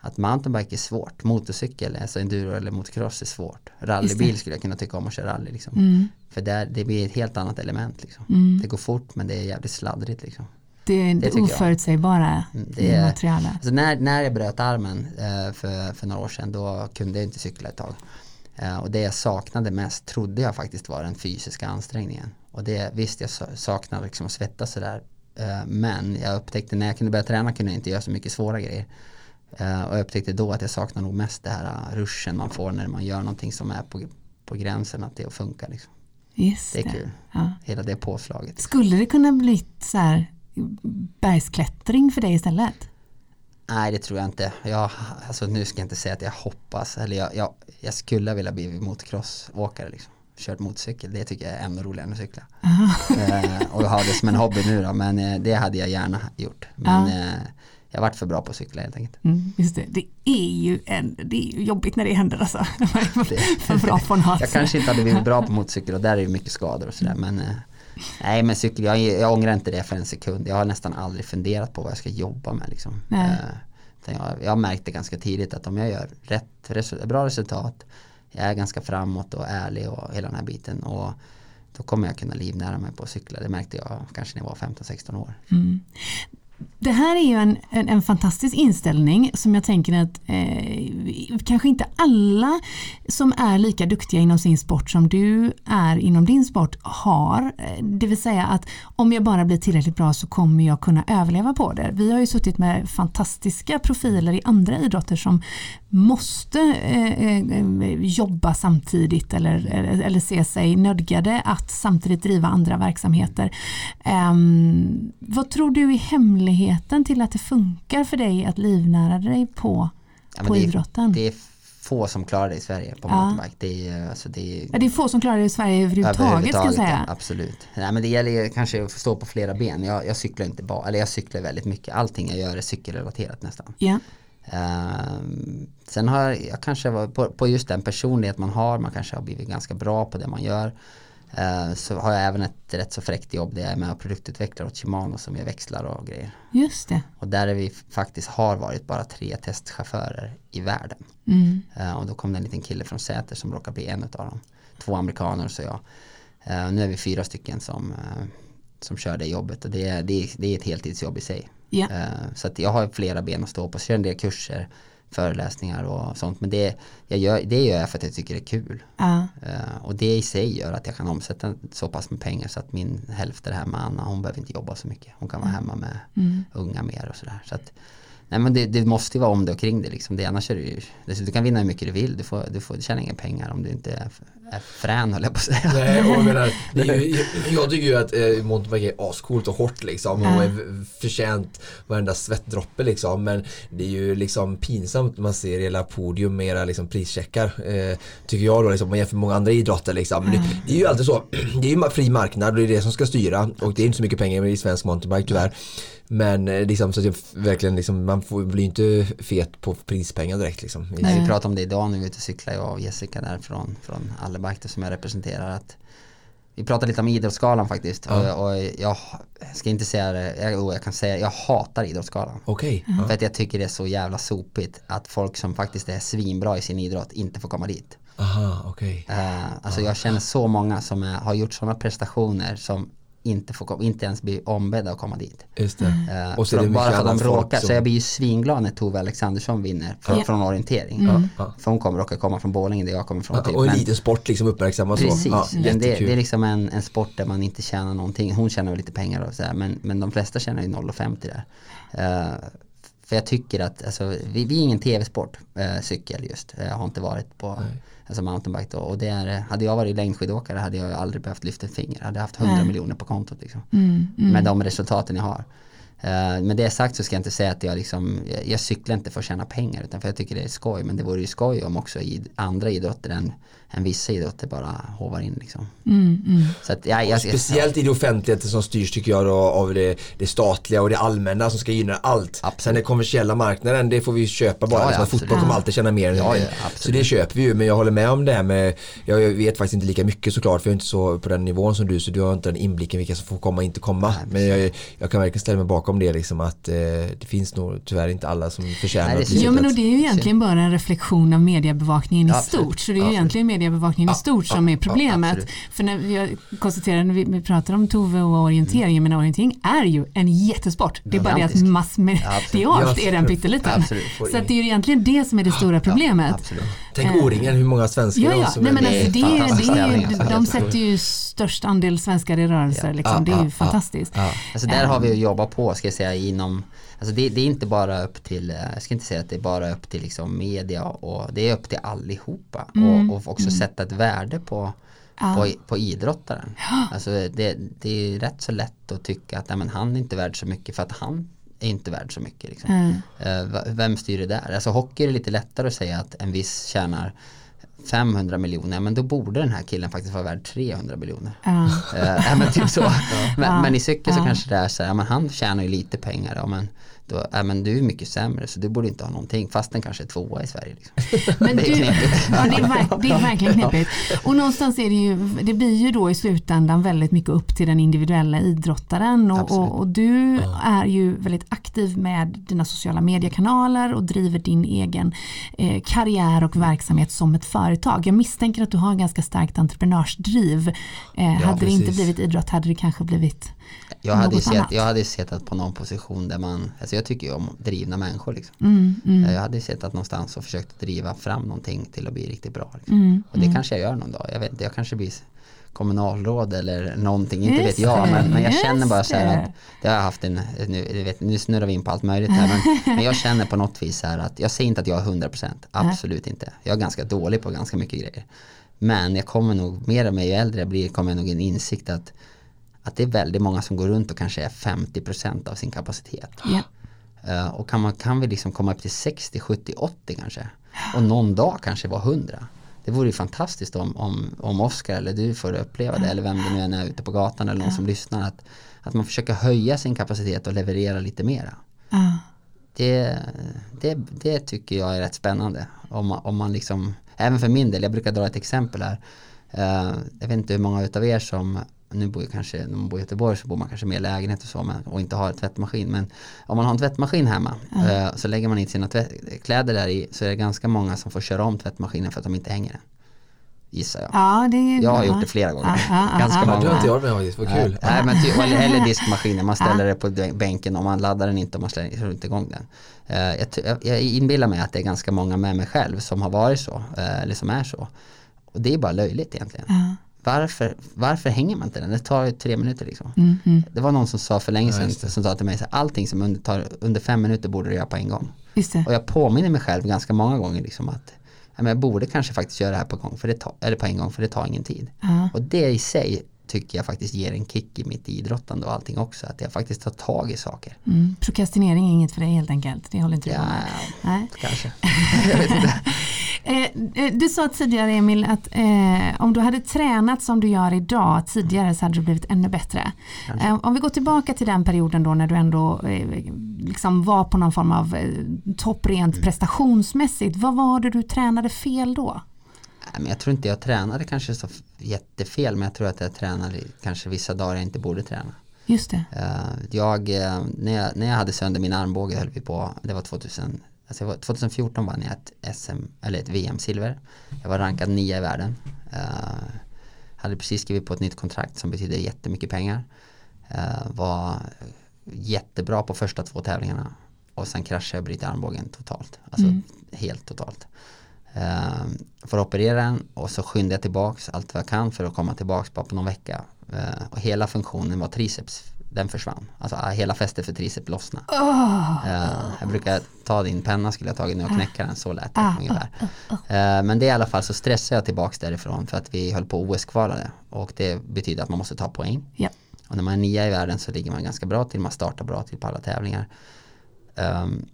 att mountainbike är svårt, motorcykel, alltså enduro eller motocross är svårt. Rallybil skulle jag kunna tycka om att köra rally. Liksom. Mm. För där, det blir ett helt annat element. Liksom. Mm. Det går fort men det är jävligt sladdrigt. Liksom. Det är det oförutsägbara mm, det är, materialet. Alltså när, när jag bröt armen eh, för, för några år sedan då kunde jag inte cykla ett tag. Eh, och det jag saknade mest trodde jag faktiskt var den fysiska ansträngningen. Och det, visst jag saknade liksom att svettas sådär. Eh, men jag upptäckte när jag kunde börja träna kunde jag inte göra så mycket svåra grejer. Uh, och jag upptäckte då att jag saknar nog mest det här uh, ruschen man får när man gör någonting som är på, på gränsen att det funkar. Liksom. Just det är kul. Ja. Hela det påslaget. Skulle det kunna bli så här bergsklättring för dig istället? Nej, det tror jag inte. Jag, alltså, nu ska jag inte säga att jag hoppas. Eller jag, jag, jag skulle vilja bli motocrossåkare. Liksom. Kört motorcykel, det tycker jag är ännu roligare än att cykla. Uh, och jag har det som en hobby nu då, men uh, det hade jag gärna gjort. Men uh, jag varit för bra på att cykla helt enkelt. Mm, just det. Det är ju en, det är ju jobbigt när det händer alltså. för bra på något. jag kanske inte hade blivit bra på motorcykel och där är det mycket skador och sådär men eh, Nej men cykel, jag, jag ångrar inte det för en sekund. Jag har nästan aldrig funderat på vad jag ska jobba med liksom. Eh, jag, jag märkte ganska tidigt att om jag gör rätt, bra resultat, jag är ganska framåt och ärlig och hela den här biten och då kommer jag kunna livnära mig på att cykla. Det märkte jag kanske när jag var 15-16 år. Mm det här är ju en, en, en, fantastisk inställning som jag tänker att eh, kanske inte alla som är lika duktiga inom sin sport som du är inom din sport har. Eh, det vill säga att om jag bara blir tillräckligt bra så kommer jag kunna överleva på det. Vi har ju suttit med fantastiska profiler i andra idrotter som måste eh, eh, jobba samtidigt eller, eller, eller se sig nödgade att samtidigt driva andra verksamheter. Eh, vad tror du är hemligheten till att det funkar för dig att livnära dig på, ja, på det idrotten? det är få som klarar det i Sverige på ja. mountainbike. Det är, alltså det, är, ja, det är få som klarar det i Sverige överhuvudtaget, överhuvudtaget ska jag säga. Absolut. Nej, men det gäller kanske att stå på flera ben. Jag, jag cyklar inte bara, eller jag cyklar väldigt mycket. Allting jag gör är cykelrelaterat nästan. Ja. Uh, sen har jag, kanske varit på, på, just den personlighet man har, man kanske har blivit ganska bra på det man gör. Uh, så har jag även ett rätt så fräckt jobb där jag är med och produktutvecklar åt Shimano som gör växlar och grejer. Just det. Och där är vi faktiskt har varit bara tre testchaufförer i världen. Mm. Uh, och då kom det en liten kille från Säter som råkar bli en av dem. Två amerikaner och så jag. nu är vi fyra stycken som, som kör det jobbet och det, det, det är ett heltidsjobb i sig. Yeah. Så att jag har flera ben att stå på, så kör en del kurser, föreläsningar och sånt. Men det, jag gör, det gör jag för att jag tycker det är kul. Uh. Och det i sig gör att jag kan omsätta så pass med pengar så att min hälft hemma, Anna, hon behöver inte jobba så mycket. Hon kan vara hemma med mm. unga mer och sådär. Så att, nej men det, det, måste ju vara om det och kring det liksom. Det, annars är det ju, du kan vinna hur mycket du vill, du får, du får tjäna inga pengar om du inte är är frän höll jag på att säga. Nej, och jag, menar, ju, jag tycker ju att eh, mountainbike är ascoolt och hårt liksom och är förtjänt varenda svettdroppe liksom men det är ju liksom pinsamt man ser hela podium med era liksom prischeckar eh, tycker jag då liksom om man jämför med många andra idrotter liksom. Men det, det, är ju alltid så, det är ju fri marknad och det är det som ska styra och det är inte så mycket pengar i svensk mountainbike tyvärr. Men eh, liksom, så att verkligen liksom, man får, blir inte fet på prispengar direkt. Liksom. Nej, vi pratade om det idag när vi var ute och cyklade jag och Jessica där från, från Allebakte som jag representerar. Att vi pratade lite om Idrottsgalan faktiskt. Ja. Och, och, jag ska inte säga det, jag, jag kan säga jag hatar Idrottsgalan. Okej. Okay. För att jag tycker det är så jävla sopigt att folk som faktiskt är svinbra i sin idrott inte får komma dit. Aha, okej. Okay. Uh, alltså jag känner så många som är, har gjort sådana prestationer som inte, får, inte ens blir ombedda att komma dit. Just det. Uh, och så är det bara för att de råkar, som... så jag blir ju svinglad när Tove Alexandersson vinner för, ja. från orientering. Mm. För hon kommer råkar komma från Borlänge där jag kommer från. Typ. Och en liten sport liksom uppmärksammas Precis, så. Ja, det, det, är liksom en, en sport där man inte tjänar någonting. Hon tjänar väl lite pengar och sådär men, men de flesta tjänar ju 0,50 där. Uh, för jag tycker att, alltså, vi, vi är ingen tv-sport, äh, cykel just. Jag har inte varit på Nej alltså mountainbike då. Och det är, hade jag varit längdskidåkare hade jag aldrig behövt lyfta ett finger. Jag hade haft 100 miljoner på kontot liksom. Mm, mm. Med de resultaten jag har. Uh, med det sagt så ska jag inte säga att jag liksom, jag, jag cyklar inte för att tjäna pengar utan för jag tycker det är skoj. Men det vore ju skoj om också i andra idrotter än än vissa idrotter bara hovar in liksom. Mm, mm. Så att, ja, jag, Speciellt i det offentliga som styrs tycker jag då, av det, det, statliga och det allmänna som ska gynna allt. Absolut. Sen den kommersiella marknaden det får vi köpa bara. Ja, ja, liksom, fotboll kommer alltid tjäna mer. Ja, ja, så det köper vi ju men jag håller med om det här med Jag vet faktiskt inte lika mycket såklart för jag är inte så på den nivån som du så du har inte den inblicken vilka som får komma och inte komma. Nej, men jag, jag, kan verkligen ställa mig bakom det liksom att eh, det finns nog tyvärr inte alla som förtjänar Nej, det. Jo men och det är ju egentligen bara en reflektion av mediebevakningen i stort. Så det är ju egentligen mediebevakningen i stort som är problemet. För när vi konstaterar när vi, pratar om Tove och orientering, mm. men orientering är ju en jättesport. Det är bara det att massmedialt är den pytteliten. Så att det är egentligen det som är det stora problemet. Tänk O-ringen, hur många svenskar ja, ja. som Nej, men alltså, det, är, det är, De sätter ju störst andel svenskar i rörelser. Liksom. det är ju fantastiskt. Alltså, där har vi att jobba på, ska jag säga, inom Alltså det, det, är inte bara upp till, eh, jag ska inte säga att det är bara upp till liksom media och det är upp till allihopa mm. och, och också mm. sätta ett värde på, ja. på, på idrottaren. Ja. Alltså det, det är rätt så lätt att tycka att nej, men han är inte värd så mycket för att han är inte värd så mycket. Liksom. Mm. Vem styr det där? Alltså hockey är lite lättare att säga att en viss tjänar 500 miljoner, men då borde den här killen faktiskt vara värd 300 miljoner. Ja. Uh, men, typ så. men, men, i cykel så kanske det är så här, men han tjänar ju lite pengar. Ja, men då, äh, men du är mycket sämre så du borde inte ha någonting fast den kanske är tvåa i Sverige. Liksom. Men det är knepigt. Ja, det, är det är verkligen knepigt. Och någonstans är det ju, det blir ju då i slutändan väldigt mycket upp till den individuella idrottaren och, och, och, du ja. är ju väldigt aktiv med dina sociala mediekanaler och driver din egen eh, karriär och verksamhet som ett företag. Jag misstänker att du har ganska starkt entreprenörsdriv. Eh, ja, hade precis. det inte blivit idrott hade det kanske blivit jag hade, sett, jag hade sett att på någon position där man, alltså jag tycker ju om drivna människor liksom. Mm, mm. Jag hade sett att någonstans och försökt driva fram någonting till att bli riktigt bra. Liksom. Mm, och det mm. kanske jag gör någon dag, jag vet inte, jag kanske blir kommunalråd eller någonting, inte vet jag. Men, men jag känner bara så här att, det har jag haft en, nu, vet, nu snurrar vi in på allt möjligt här, men, men jag känner på något vis här att, jag säger inte att jag är 100%, absolut inte. Jag är ganska dålig på ganska mycket grejer. Men jag kommer nog, mer och mer ju äldre jag blir, kommer jag nog en insikt att att det är väldigt många som går runt och kanske är 50% av sin kapacitet. Yeah. Uh, och kan, man, kan vi liksom komma upp till 60, 70, 80 kanske och någon dag kanske vara 100. Det vore ju fantastiskt om, om, om Oskar eller du får uppleva det eller vem det nu än är ute på gatan eller någon som lyssnar att, att man försöker höja sin kapacitet och leverera lite mera. Uh. Det, det, det tycker jag är rätt spännande. Om man, om man liksom, även för min del, jag brukar dra ett exempel här. Uh, jag vet inte hur många utav er som nu bor jag kanske, när man bor i Göteborg så bor man kanske mer i lägenhet och så men, och inte har tvättmaskin. Men om man har en tvättmaskin hemma mm. eh, så lägger man in sina kläder där i så är det ganska många som får köra om tvättmaskinen för att de inte hänger den. Gissar jag. Ja, det är jag har gjort det flera gånger. Ja, ja, ganska ja. många. Jag har inte vad kul. Nej, men ty, eller, eller diskmaskinen, man ställer det på bänken och man laddar den inte och man slår inte igång den. Eh, jag, jag inbillar mig att det är ganska många med mig själv som har varit så, eh, eller som är så. Och det är bara löjligt egentligen varför, varför hänger man inte den? Det tar ju tre minuter liksom. Mm, mm. Det var någon som sa för länge sedan, ja, som sa till mig, så allting som under, tar, under fem minuter borde du göra på en gång. Och jag påminner mig själv ganska många gånger liksom att jag borde kanske faktiskt göra det här på, gång för det tar, eller på en gång för det tar ingen tid. Ja. Och det i sig tycker jag faktiskt ger en kick i mitt idrottande och allting också. Att jag faktiskt tar tag i saker. Mm. Prokrastinering är inget för dig helt enkelt. Det håller inte du ja, med? Nej. Kanske. Eh, eh, du sa tidigare Emil att eh, om du hade tränat som du gör idag tidigare så hade du blivit ännu bättre. Eh, om vi går tillbaka till den perioden då när du ändå eh, liksom var på någon form av eh, topp rent mm. prestationsmässigt. Vad var det du tränade fel då? Men jag tror inte jag tränade kanske så jättefel men jag tror att jag tränade kanske vissa dagar jag inte borde träna. Just det. Uh, jag, uh, när, jag, när jag hade sönder min armbåge höll vi på, det var 2000, alltså var, 2014 vann jag ett SM, eller ett VM-silver. Jag var rankad nia i världen. Uh, hade precis skrivit på ett nytt kontrakt som betyder jättemycket pengar. var jättebra på första två tävlingarna och sen kraschade jag och bryter armbågen totalt. Alltså mm. helt totalt. Uh, får operera den och så skyndar jag tillbaks allt vad jag kan för att komma tillbaks bara på någon vecka. Uh, och hela funktionen var triceps, den försvann. Alltså uh, hela fästet för triceps lossnade. Oh. Jag brukar ta din penna skulle jag tagit nu och knäcka den, så lät det ah, ungefär. Ah, ah, men det i alla fall så stressade jag tillbaks därifrån för att vi höll på OS-kvalade och det betyder att man måste ta poäng. Yeah. Och när man är nia i världen så ligger man ganska bra till, man startar bra till på alla tävlingar. Um,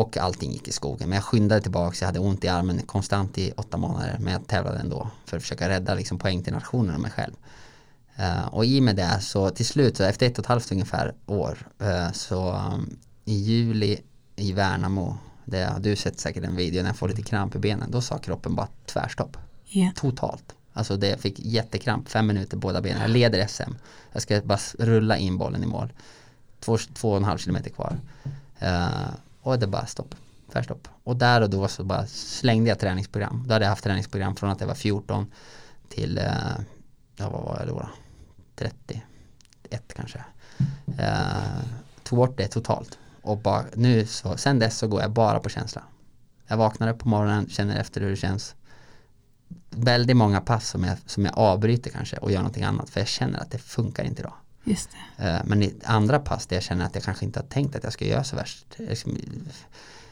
och allting gick i skogen. Men jag skyndade tillbaka, jag hade ont i armen konstant i åtta månader. Men jag tävlade ändå för att försöka rädda liksom, poäng till nationen och mig själv. Uh, och i med det så till slut, så efter ett och ett halvt ungefär år, uh, så um, i juli i Värnamo, det har du sett säkert en video när jag får lite kramp i benen, då sa kroppen bara tvärstopp. Yeah. Totalt. Alltså det fick jättekramp, fem minuter båda benen. Jag leder SM. Jag ska bara rulla in bollen i mål. Två, två och en halv kilometer kvar. Uh, och det bara stopp. Tvärstopp. Och där och då så bara slängde jag träningsprogram. Då hade jag haft träningsprogram från att jag var 14 till, eh, ja vad var jag då? 31 kanske. Eh, tog bort det totalt. Och bara, nu så, sen dess så går jag bara på känsla. Jag vaknar upp på morgonen, känner efter hur det känns väldigt många pass som jag, som jag avbryter kanske och gör någonting annat för jag känner att det funkar inte idag. Just det. Eh, men i andra pass där jag känner att jag kanske inte har tänkt att jag ska göra så värst. Liksom,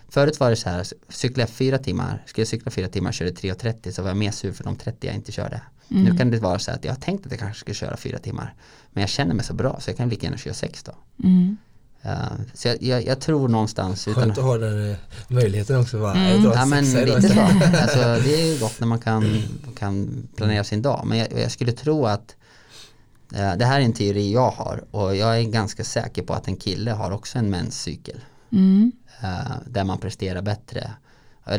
förut var det så här, cyklar jag fyra timmar, skulle jag cykla fyra timmar och körde 3.30 så var jag mer sur för de 30 jag inte körde. Mm. Nu kan det vara så att jag har tänkt att jag kanske ska köra fyra timmar. Men jag känner mig så bra så jag kan lika gärna köra sex då. Mm. Uh, så jag, jag, jag, tror någonstans Skönt att ha den uh, möjligheten också va? Mm. Ja men lite så. alltså, det är ju gott när man kan, kan planera sin dag. Men jag, jag skulle tro att uh, det här är en teori jag har och jag är ganska säker på att en kille har också en menscykel. Mm. där man presterar bättre.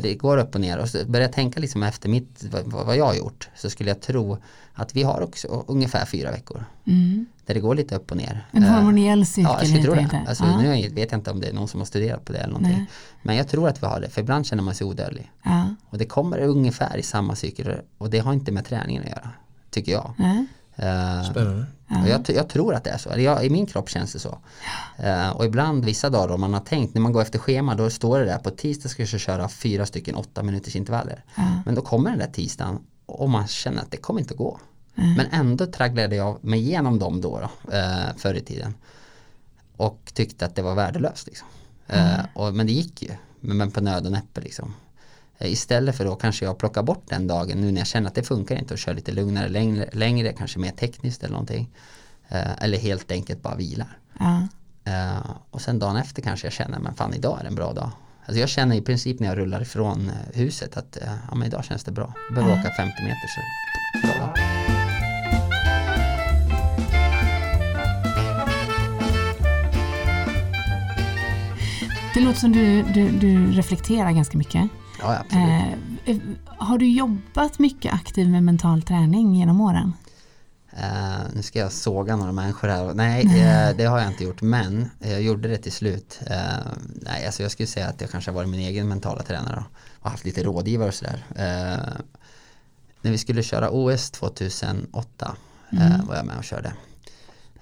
Det går upp och ner och så börjar jag tänka liksom efter mitt, vad, jag har gjort så skulle jag tro att vi har också ungefär fyra veckor. Mm där det går lite upp och ner. En hormoniell cykel Ja, jag skulle tro det. Alltså, ja. Nu vet jag inte om det är någon som har studerat på det eller någonting. Nej. Men jag tror att vi har det, för ibland känner man sig odödlig. Ja. Och det kommer ungefär i samma cykel och det har inte med träningen att göra, tycker jag. Uh, Spännande. Och jag, jag, tror att det är så, jag, i min kropp känns det så. Uh, och ibland vissa dagar om man har tänkt, när man går efter schema då står det där på tisdag ska jag köra fyra stycken åtta minuters intervaller. Men då kommer den där tisdagen och man känner att det kommer inte gå. Mm. Men ändå tragglade jag mig igenom dem då, då eh, förr i tiden. Och tyckte att det var värdelöst. Liksom. Mm. Eh, och, men det gick ju, men på nöd och näppe liksom. Eh, istället för då kanske jag plockar bort den dagen nu när jag känner att det funkar inte och kör lite lugnare, längre, längre kanske mer tekniskt eller någonting. Eh, eller helt enkelt bara vilar. Mm. och sen dagen efter kanske jag känner, men fan idag är en bra dag. Alltså jag känner i princip när jag rullar ifrån huset att ja, men idag känns det bra. Jag behöver åka 50 meter så bra. Det låter som du, du, du reflekterar ganska mycket. Ja. Eh, eh, har du jobbat mycket aktivt med mental träning genom åren? Uh, nu ska jag såga några människor här. Nej, uh, det har jag inte gjort, men jag gjorde det till slut. Uh, nej, alltså jag skulle säga att jag kanske har varit min egen mentala tränare och haft lite rådgivare och sådär. när vi skulle köra OS 2008 mm. var jag med och körde.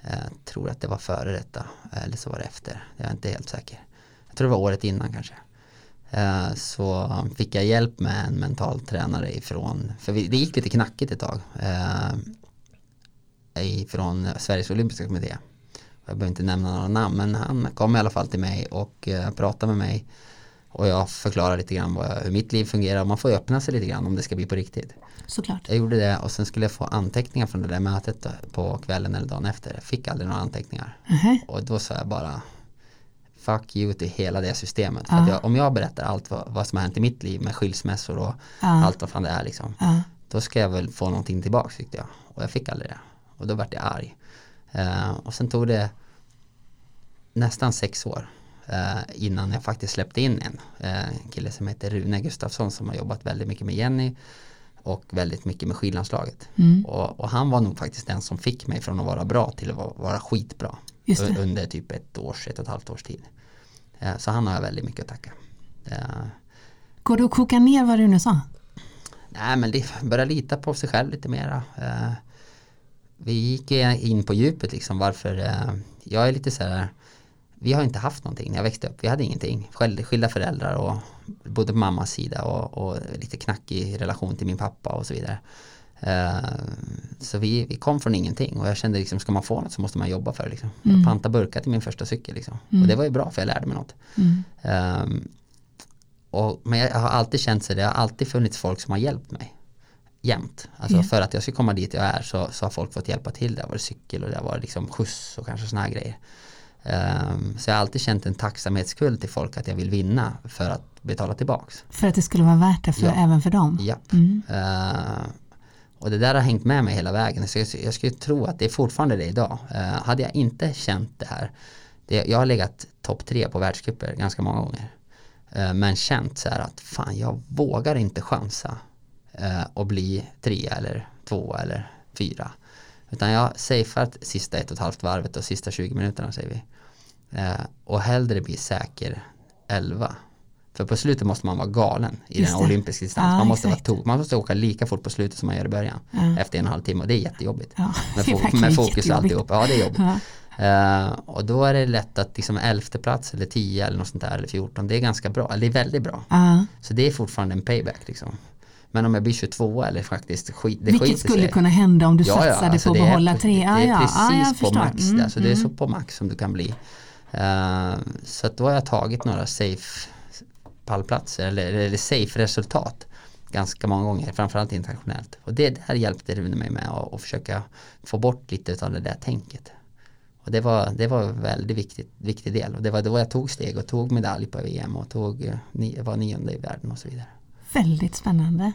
Jag tror att det var före detta, eller så var det efter. Jag är inte helt säker jag tror det var året innan kanske. Eh, så fick jag hjälp med en mental tränare ifrån, för det gick lite knackigt ett tag. Eh, ifrån Sveriges Olympiska Kommitté. Jag behöver inte nämna några namn men han kom i alla fall till mig och eh, pratade med mig. Och jag förklarade lite grann hur mitt liv fungerar. Man får öppna sig lite grann om det ska bli på riktigt. Såklart. Jag gjorde det och sen skulle jag få anteckningar från det där mötet på kvällen eller dagen efter. Jag fick aldrig några anteckningar. Uh -huh. Och då sa jag bara fuck you till hela det systemet. För jag, om jag berättar allt vad, vad, som har hänt i mitt liv med skilsmässor och allt vad fan det är liksom. Då ska jag väl få någonting tillbaka tyckte jag. Och jag fick aldrig det. Och då vart jag arg. Uh, och sen tog det nästan sex år uh, innan jag faktiskt släppte in en uh, kille som heter Rune Gustafsson som har jobbat väldigt mycket med Jenny och väldigt mycket med skidlandslaget. Mm. Och, och, han var nog faktiskt den som fick mig från att vara bra till att vara, vara skitbra under typ ett års, ett och ett halvt års tid. Så han har jag väldigt mycket att tacka. Går det att koka ner vad du nu sa? Nej men det, börja lita på sig själv lite mera. Vi gick in på djupet liksom varför jag är lite så här vi har inte haft någonting när jag växte upp. Vi hade ingenting. Skilda föräldrar och både på mammas sida och, och lite knackig relation till min pappa och så vidare. Uh, så vi, vi kom från ingenting och jag kände liksom ska man få något så måste man jobba för det. Liksom. Mm. Jag pantade burkar till min första cykel liksom. Mm. och det var ju bra för jag lärde mig något. Mm. Um, och, men jag har alltid känt så det har alltid funnits folk som har hjälpt mig jämt. Alltså yeah. för att jag ska komma dit jag är så, så har folk fått hjälpa till. Det har varit cykel och det har varit liksom skjuts och kanske sådana grejer. Um, så jag har alltid känt en tacksamhetsskuld till folk att jag vill vinna för att betala tillbaks. För att det skulle vara värt det för, ja. även för dem? Ja. Mm. Uh, och det där har hängt med mig hela vägen. Så jag, jag skulle tro att det är fortfarande det idag. Uh, hade jag inte känt det här. Det, jag har legat topp tre på världscuper ganska många gånger. Uh, men känt så här att fan jag vågar inte chansa uh, och bli tre eller två eller fyra. Utan jag safear sista ett och ett halvt varvet och sista 20 minuterna säger vi. Eh, och hellre bli säker 11. För på slutet måste man vara galen i Just den olympiska distans. Ja, man, måste vara tog, man måste åka lika fort på slutet som man gör i början. Ja. Efter en och en halv timme och det är jättejobbigt. Ja, med, fo med fokus och alltihop. Ja det är jobbigt. Uh, och då är det lätt att liksom elfte plats eller tio eller något sånt där eller 14 det är ganska bra, eller det är väldigt bra. Så det är fortfarande en payback liksom. Men om jag blir 22 eller faktiskt skit, det Vilket skulle kunna hända om du ja, satsade ja, alltså på att behålla tre? Det, det är precis på max, mm, alltså mm. det är så mm. på max som du kan bli. Uh, så att då har jag tagit några safe pallplatser eller, eller safe resultat ganska många gånger, framförallt internationellt. Och det där hjälpte Rune mig med att, försöka få bort lite av det där tänket. Och det var, det var en väldigt viktig, viktig del och det var då jag tog steg och tog medalj på VM och tog, eh, var nionde i världen och så vidare. Väldigt spännande.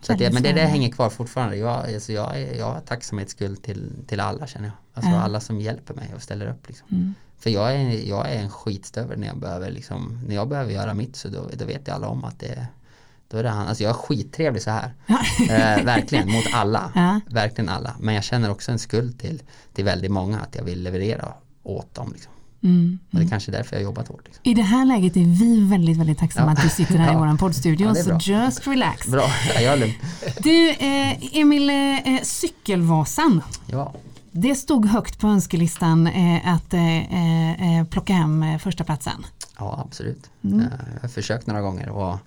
Så det, men det där hänger kvar fortfarande. Jag, alltså jag, jag har tacksamhetsskuld till, till alla känner jag. Alltså mm. alla som hjälper mig och ställer upp. Liksom. Mm. För jag är, jag är en skitstövel när jag behöver liksom, när jag behöver göra mitt så då, då vet jag alla om att det då är det han, alltså jag är skittrevlig så här. eh, verkligen, mot alla. Ja. Verkligen alla. Men jag känner också en skuld till, till väldigt många att jag vill leverera åt dem. Liksom. Mm, och det är kanske är därför jag har jobbat hårt. Liksom. I det här läget är vi väldigt, väldigt tacksamma ja. att du sitter här ja. i vår poddstudio. Ja, så just relax. Bra, jag är lugn. Du, eh, Emil, eh, Cykelvasan. Ja. Det stod högt på önskelistan eh, att eh, eh, plocka hem eh, första platsen. Ja, absolut. Mm. Jag har försökt några gånger och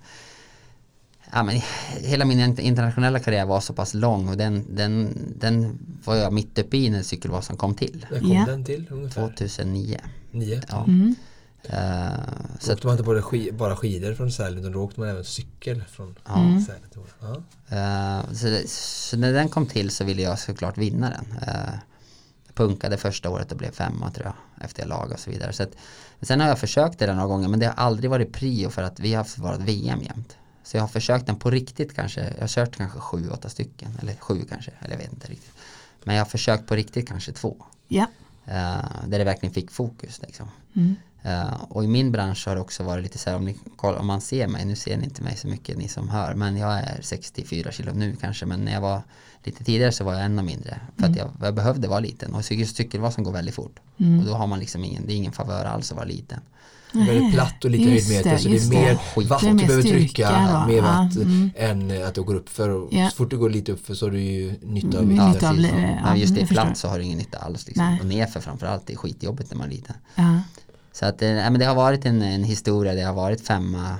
ja, men hela min internationella karriär var så pass lång och den, den, den var jag mitt uppe i när Cykelvasan kom till. När kom yeah. den till ungefär? 2009. Nio? Ja. Mm. Uh, så åkte man inte bara, skid, bara skidor från Sälen utan då åkte man även cykel från mm. Sälen. Ja. Uh, så, så, när den kom till så ville jag såklart vinna den. Uh, punkade första året och blev femma tror jag efter lag och så vidare. Så att, sen har jag försökt det några gånger men det har aldrig varit prio för att vi har haft vårt VM jämt. Så jag har försökt den på riktigt kanske, jag har kört kanske sju, åtta stycken eller sju kanske, eller jag vet inte riktigt. Men jag har försökt på riktigt kanske två. Ja. Uh, där det verkligen fick fokus liksom. Mm. Uh, och i min bransch har det också varit lite så här om, ni, om man ser mig, nu ser ni inte mig så mycket ni som hör, men jag är 64 kilo nu kanske, men när jag var lite tidigare så var jag ännu mindre. För mm. att jag, jag, behövde vara liten och cykelvasan går väldigt fort. Mm. Och då har man liksom ingen, det är ingen favör alls att vara liten. Det är väldigt platt och lite höjdmeter så det är mer vatten du behöver trycka då. mer vatten mm. än att du går upp för. Och yeah. Så fort du går lite upp för så har du ju nytta av mm, nytta av det. Ja, men just det, platt så har du ingen nytta alls. Liksom. Och nerför framförallt, det är skitjobbigt när man är liten. Ja. Så att, äh, men det har varit en, en historia, det har varit femma,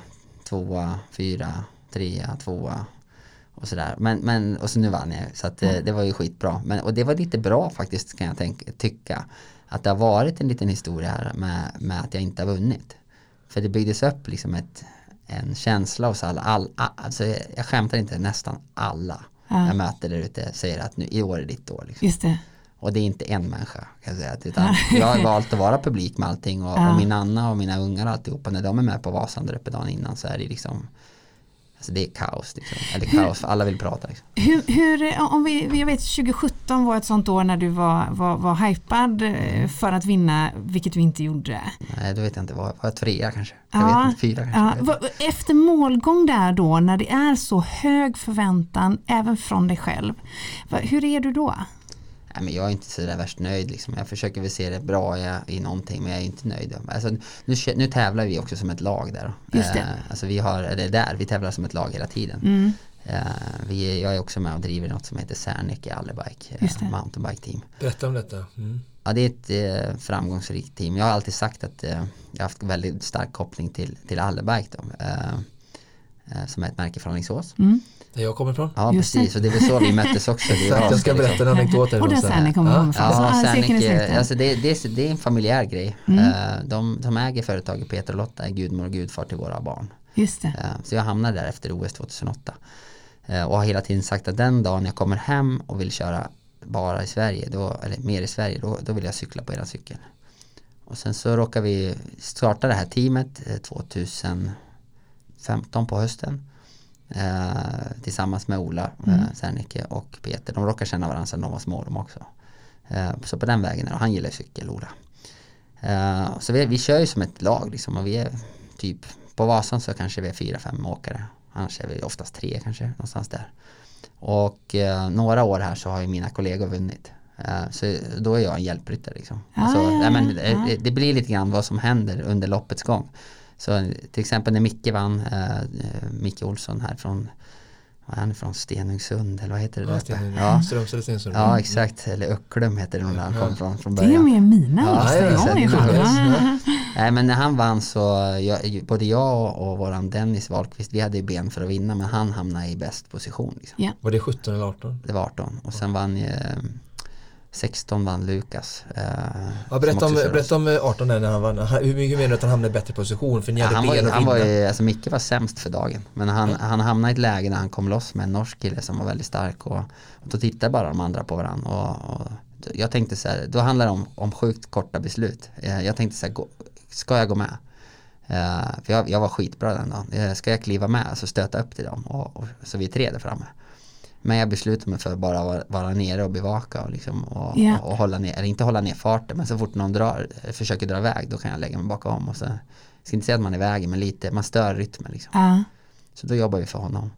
tvåa, fyra, trea, tvåa och sådär. Men, men, och så nu vann jag, så att, mm. det var ju skitbra. Men, och det var lite bra faktiskt kan jag tänka, tycka att det har varit en liten historia här med, med att jag inte har vunnit. För det byggdes upp liksom ett, en känsla hos alla, all, alltså jag skämtar inte, nästan alla ja. jag möter där ute säger att nu, i år är ditt år. Liksom. Just det. Och det är inte en människa kan jag säga. Utan jag har valt att vara publik med allting och, ja. och min Anna och mina ungar och alltihopa när de är med på Vasan där uppe dagen innan så är det liksom Alltså det är kaos, liksom. eller kaos för alla vill prata. Liksom. Hur, hur, om vi, jag vet 2017 var ett sånt år när du var, var, var hypad eh, för att vinna, vilket du inte gjorde. Nej, då vet jag inte, var, var jag trea kanske? Jag ja, vet inte, fyra kanske. Ja. Efter målgång där då, när det är så hög förväntan även från dig själv, hur är du då? Nej, men jag är inte så där värst nöjd. Liksom. Jag försöker väl se det bra i någonting men jag är inte nöjd. Alltså, nu, nu tävlar vi också som ett lag där. Just det. Eh, alltså, vi har, eller där, vi tävlar som ett lag hela tiden. Mm. Eh, vi, jag är också med och driver något som heter Särnek i Allebike, eh, mountainbike team. Berätta om detta. Mm. Ja, det är ett eh, framgångsrikt team. Jag har alltid sagt att eh, jag har haft väldigt stark koppling till, till Allebike då, eh, eh, som är ett märke från Alingsås. Mm. Där jag kommer ifrån. Ja, Just precis. Det. Och det är väl så vi möttes också. Det jag ska berätta en anekdot Och där Särnek kommer ja. ifrån. Ja, Särnek, alltså det, det, det är en familjär grej. Mm. De, de äger företaget Peter och Lotta är gudmor och gudfar till våra barn. Just det. Så jag hamnade där efter OS 2008. Och har hela tiden sagt att den dagen jag kommer hem och vill köra bara i Sverige, då, eller mer i Sverige, då, då vill jag cykla på era cykel. Och sen så råkar vi starta det här teamet 2015 på hösten eh, tillsammans med Ola mm. eh, Sernike och Peter. De råkar känna varandra sedan de var små de också. Eh, så på den vägen, och han gillar cykel, Ola. Eh, så vi, vi kör ju som ett lag liksom och vi är typ på Vasan så kanske vi är fyra, fem åkare. Annars är vi oftast tre kanske, någonstans där. Och eh, några år här så har ju mina kollegor vunnit. Uh, så då är jag en hjälpryttare liksom. Ah, alltså, ja, men, ja. det, det, blir lite grann vad som händer under loppets gång. Så till exempel när Micke vann, uh, Micke Olsson här från han är från Stenungsund eller vad heter det? Ja, Sten, ja. Strömstad eller Stenungsund. Ja exakt, eller Öcklum heter det nog där han kom från, från början. Det är mer mina ja, ja, ja, Nej men när han vann så, jag, både jag och våran Dennis Wahlqvist, vi hade ju ben för att vinna men han hamnade i bäst position. Liksom. Yeah. Var det 17 eller 18? Det var 18 och sen vann ju 16 vann Lukas. Eh, ja, berätta, om, berätta om 18 när han vann. Hur mycket menar du att han hamnade i bättre position? För ni ja, hade han ben var, han var ju, alltså Micke var sämst för dagen. Men han, ja. han hamnade i ett läge när han kom loss med en norsk kille som var väldigt stark. Och, och då tittade bara de andra på varandra. Och, och jag tänkte så här, då handlar det om, om sjukt korta beslut. Eh, jag tänkte så här, ska jag gå med? Uh, för jag, jag, var skitbra den dagen. Ska jag kliva med så stöta upp till dem och, och så vi är tre där framme. Men jag beslutade mig för att bara vara, vara nere och bevaka och, liksom, och, yeah. och, och, hålla ner, eller inte hålla ner farten men så fort någon drar, försöker dra iväg då kan jag lägga mig bakom och så, jag ska inte säga att man är i vägen men lite, man stör rytmen liksom. Uh. Så då jobbar vi för honom.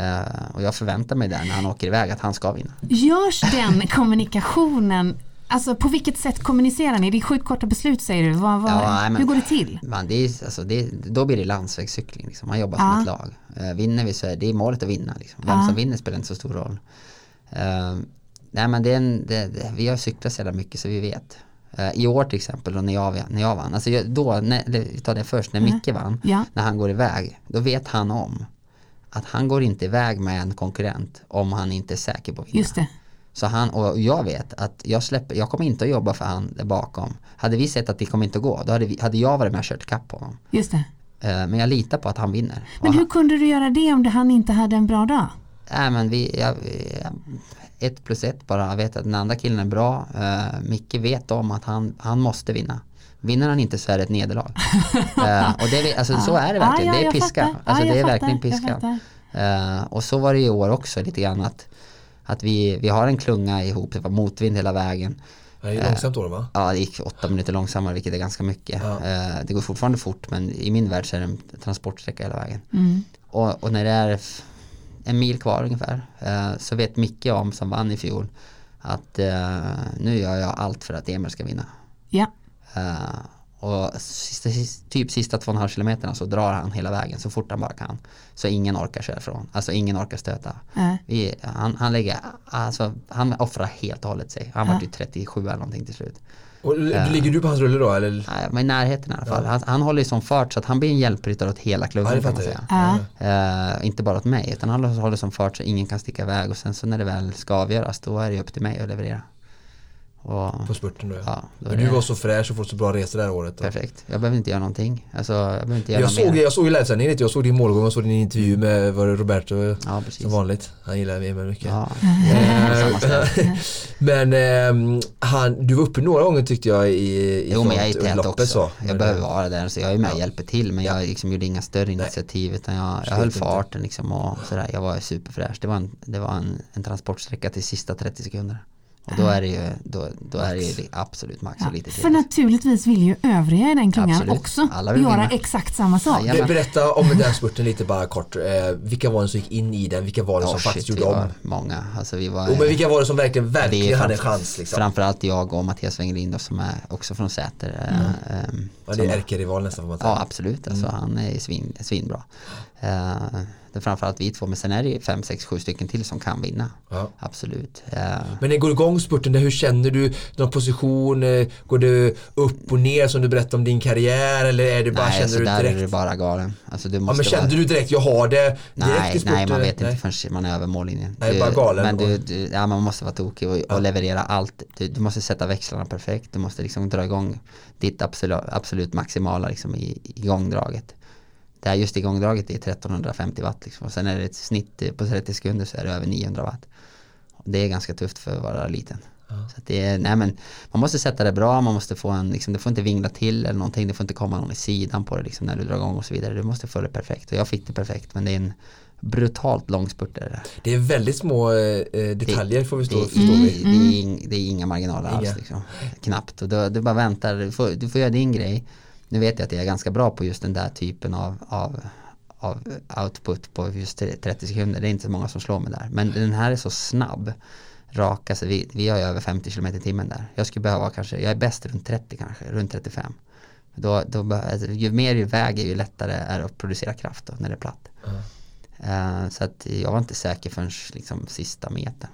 Uh, och jag förväntar mig där när han åker iväg att han ska vinna. Görs den kommunikationen Alltså på vilket sätt kommunicerar ni? Det är sjukt korta beslut säger du. Vad, vad, ja, men, hur går det till? Man, det är, alltså, det, då blir det landsvägscykling. Liksom. Man jobbar ja. som ett lag. Uh, vinner vi så är det målet att vinna. Liksom. Vem ja. som vinner spelar inte så stor roll. Uh, nej men det är en, det, det, vi har cyklat så jävla mycket så vi vet. Uh, I år till exempel då när jag, när jag vann. Alltså då, när, vi tar det först, när Micke vann. Ja. När han går iväg. Då vet han om att han går inte iväg med en konkurrent om han inte är säker på att vinna. Just det. Så han, och jag vet att jag släpper, jag kommer inte att jobba för han där bakom. Hade vi sett att det kommer inte att gå, då hade, vi, hade jag varit med och kört kapp på honom. Just det. Eh, men jag litar på att han vinner. Men hur han, kunde du göra det om han inte hade en bra dag? Nej men vi, jag, ett plus ett bara. Jag vet att den andra killen är bra. Uh, Micke vet om att han, han måste vinna. Vinner han inte så är det ett nederlag. uh, och det, alltså, så är det verkligen. Ah, ja, det är piska. Fattar. Alltså, ah, det är fattar. verkligen piska. Uh, och så var det i år också lite grann att att vi, vi har en klunga ihop, det var motvind hela vägen. Det är långsamt då va? Ja, det gick åtta minuter långsammare vilket är ganska mycket. Ja. Eh, det går fortfarande fort men i min värld så är det en transportsträcka hela vägen. Mm. Och, och, när det är en mil kvar ungefär eh, så vet Micke om som vann i fjol att eh, nu gör jag allt för att Emil ska vinna. Ja. Och sista, typ sista två och en halv kilometerna så drar han hela vägen så fort han bara kan. Så ingen orkar köra ifrån. Alltså ingen orkar stöta. Äh. Vi, han, han lägger, alltså han offrar helt och hållet sig. Han äh. var ju 37 eller någonting till slut. Och uh, ligger du på hans rulle då eller? Nej, men i närheten i alla fall. Ja. Han, han håller ju som fart så att han blir en hjälpryttare åt hela klubben ja, kan man säga. Uh. Uh, inte bara åt mig utan han håller som fart så ingen kan sticka iväg och sen så när det väl ska avgöras då är det upp till mig att leverera. Och, på spurten då ja. ja du var så fräsch och fått så bra resor det här året. Då. Perfekt. Jag behöver inte göra någonting. Alltså, jag inte göra jag, såg, jag såg ju livesändningen Jag såg din målgång och såg din intervju med var det Roberto ja, som vanligt. Han gillar mig mycket. Ja. Men eh, han, du var uppe några gånger tyckte jag i, i Jo men jag är tät också. Så. Jag behöver vara där så jag är med och hjälper till men jag liksom gjorde inga större initiativ utan jag, jag höll farten liksom och sådär. Jag var superfräsch. Det var en, det var en, en transportsträcka till sista 30 sekunder. Och då är det ju, då, då är det ju absolut max och lite till. För naturligtvis vill ju övriga i den klungan Absolut. också Alla vill göra vinna. exakt samma sak. Ja. Berätta om den spurten lite bara kort. Eh, vilka var det som gick in i den? Vilka var det som Oh, faktiskt shit, gjorde om? var många. Alltså vi var, Jo, men vilka var det som verkligen, verkligen hade en chans? Liksom? Framförallt jag och Mattias Wengelin som är också från Säter. eh, ehm, Ja, det som- är ärkerival nästan får man säga. Ja absolut, alltså, han är svin, svinbra. Uh, det är framförallt vi två, men sen är det fem, sex, sju stycken till som kan vinna. Ja. Absolut. Eh, Men när går igång spurten, hur känner du någon position? Eh, Går du upp och ner som du berättade om din karriär eller är det bara, nej, känner så du där direkt? är det bara galen. Alltså, du Ja måste men kände vara... du direkt, jag har det direkt Nej, i spurten? nej, man vet Nej. inte förrän man är över mållinjen. Nej, Du- bara galen. Men du, du, ja, man måste vara tokig och, och leverera allt. Du, du måste sätta växlarna perfekt. Du måste liksom dra igång ditt absolut, absolut maximala liksom, i, i igångdraget. Det här just igångdraget är 1350 watt liksom. och sen är det ett snitt eh, på 30 sekunder så är det över 900 watt. Det är ganska tufft för att vara liten. Så att det är, nej men man måste sätta det bra, man måste få en, liksom, det får inte vingla till eller någonting, det får inte komma någon i sidan på det liksom, när du drar igång och så vidare. Du måste få det perfekt och jag fick det perfekt men det är en brutalt lång spurt det där. Det är väldigt små eh, detaljer får vi Det, stå, är- förstå vi. det, är det är inga marginaler Inga. alls liksom. Knappt. Och du, du bara väntar, du får, du får göra din grej. Nu vet jag att jag är ganska bra på just den där typen av, av, av output på just 30 sekunder. Det är inte så många som slår mig där. Men den här är så snabb. Rak, alltså vi, vi har ju över 50 km i timmen där. Jag skulle behöva kanske, jag är bäst runt 30 kanske, runt 35. Då, då, alltså, ju mer du väger ju lättare är det att producera kraft då, när det är platt. Eh, så att jag var inte säker förrän liksom sista metern.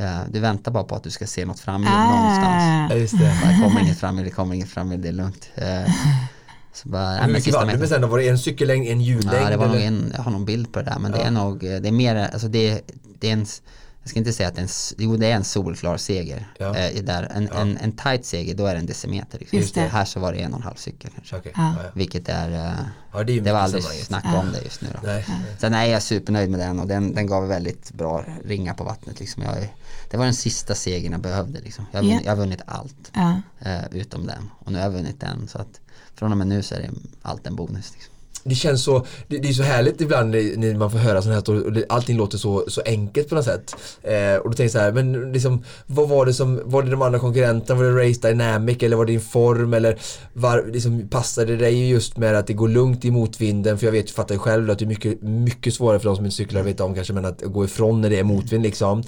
Eh, du väntar bara på att du ska se något framhjul någonstans. Ja, just det. Det kommer inget framhjul, det kommer inget framhjul, det är lugnt. Eh, så bara, nej, Hur men mycket det? Metern. sen var det en cykellängd, en hjullängd? Ja, det var nog eller? en, jag har någon bild på det där men det Ja. är nog, eh, det är mer, alltså det, det är en, jag ska inte säga att det är en, jo det är en solklar seger. Ja. Eh, där. En, Ja. en, en tight seger, då är det en decimeter. Liksom. Just det. Här så var det en och en halv cykel kanske. Okej, Ja. Vilket är, eh, Ja, det är det var aldrig snack om det just nu då. Nej. Sen är jag supernöjd med den och den, den gav väldigt bra ringa på vattnet. Liksom. Jag, är- det var den sista segern jag behövde. Liksom. Jag, har Ja. vunnit, jag har vunnit allt Ja. eh, utom den. Och nu har jag vunnit den. Så att från och med nu så är det allt en bonus. Liksom. Det känns så, det, det är så härligt ibland när man får höra sånt här och det, allting låter så, så enkelt på något sätt. Eh, och då tänker jag så här, men liksom, vad var det som, var det de andra konkurrenterna, var det Race Dynamic eller var det din form eller var, liksom, passade det dig just med att det går lugnt i motvinden? För jag vet, fattar ju själv att det är mycket, mycket svårare för de som inte cyklar att veta om kanske, men att gå ifrån när det är motvind liksom.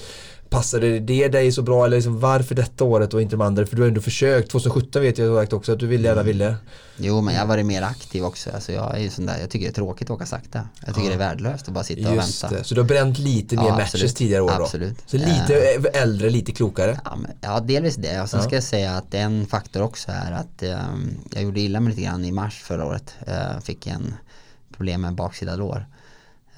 Passade det dig så bra eller liksom, varför detta året och inte de andra? För du har ändå försökt, 2017 vet jag också att du ville, gärna ville. Jo men jag har varit mer aktiv också. Alltså, jag, är ju sån där, jag tycker det är tråkigt att åka sakta. Jag tycker Ja. det är värdelöst att bara sitta och Just vänta. det, så du har bränt lite mer Ja, matches absolut. tidigare år då? Absolut. Så lite äldre, lite klokare? Ja, men, ja delvis det. Och sen Ja. ska jag säga att en faktor också är att ehm, jag gjorde illa mig lite grann i mars förra året. Uh, fick en problem med baksida lår.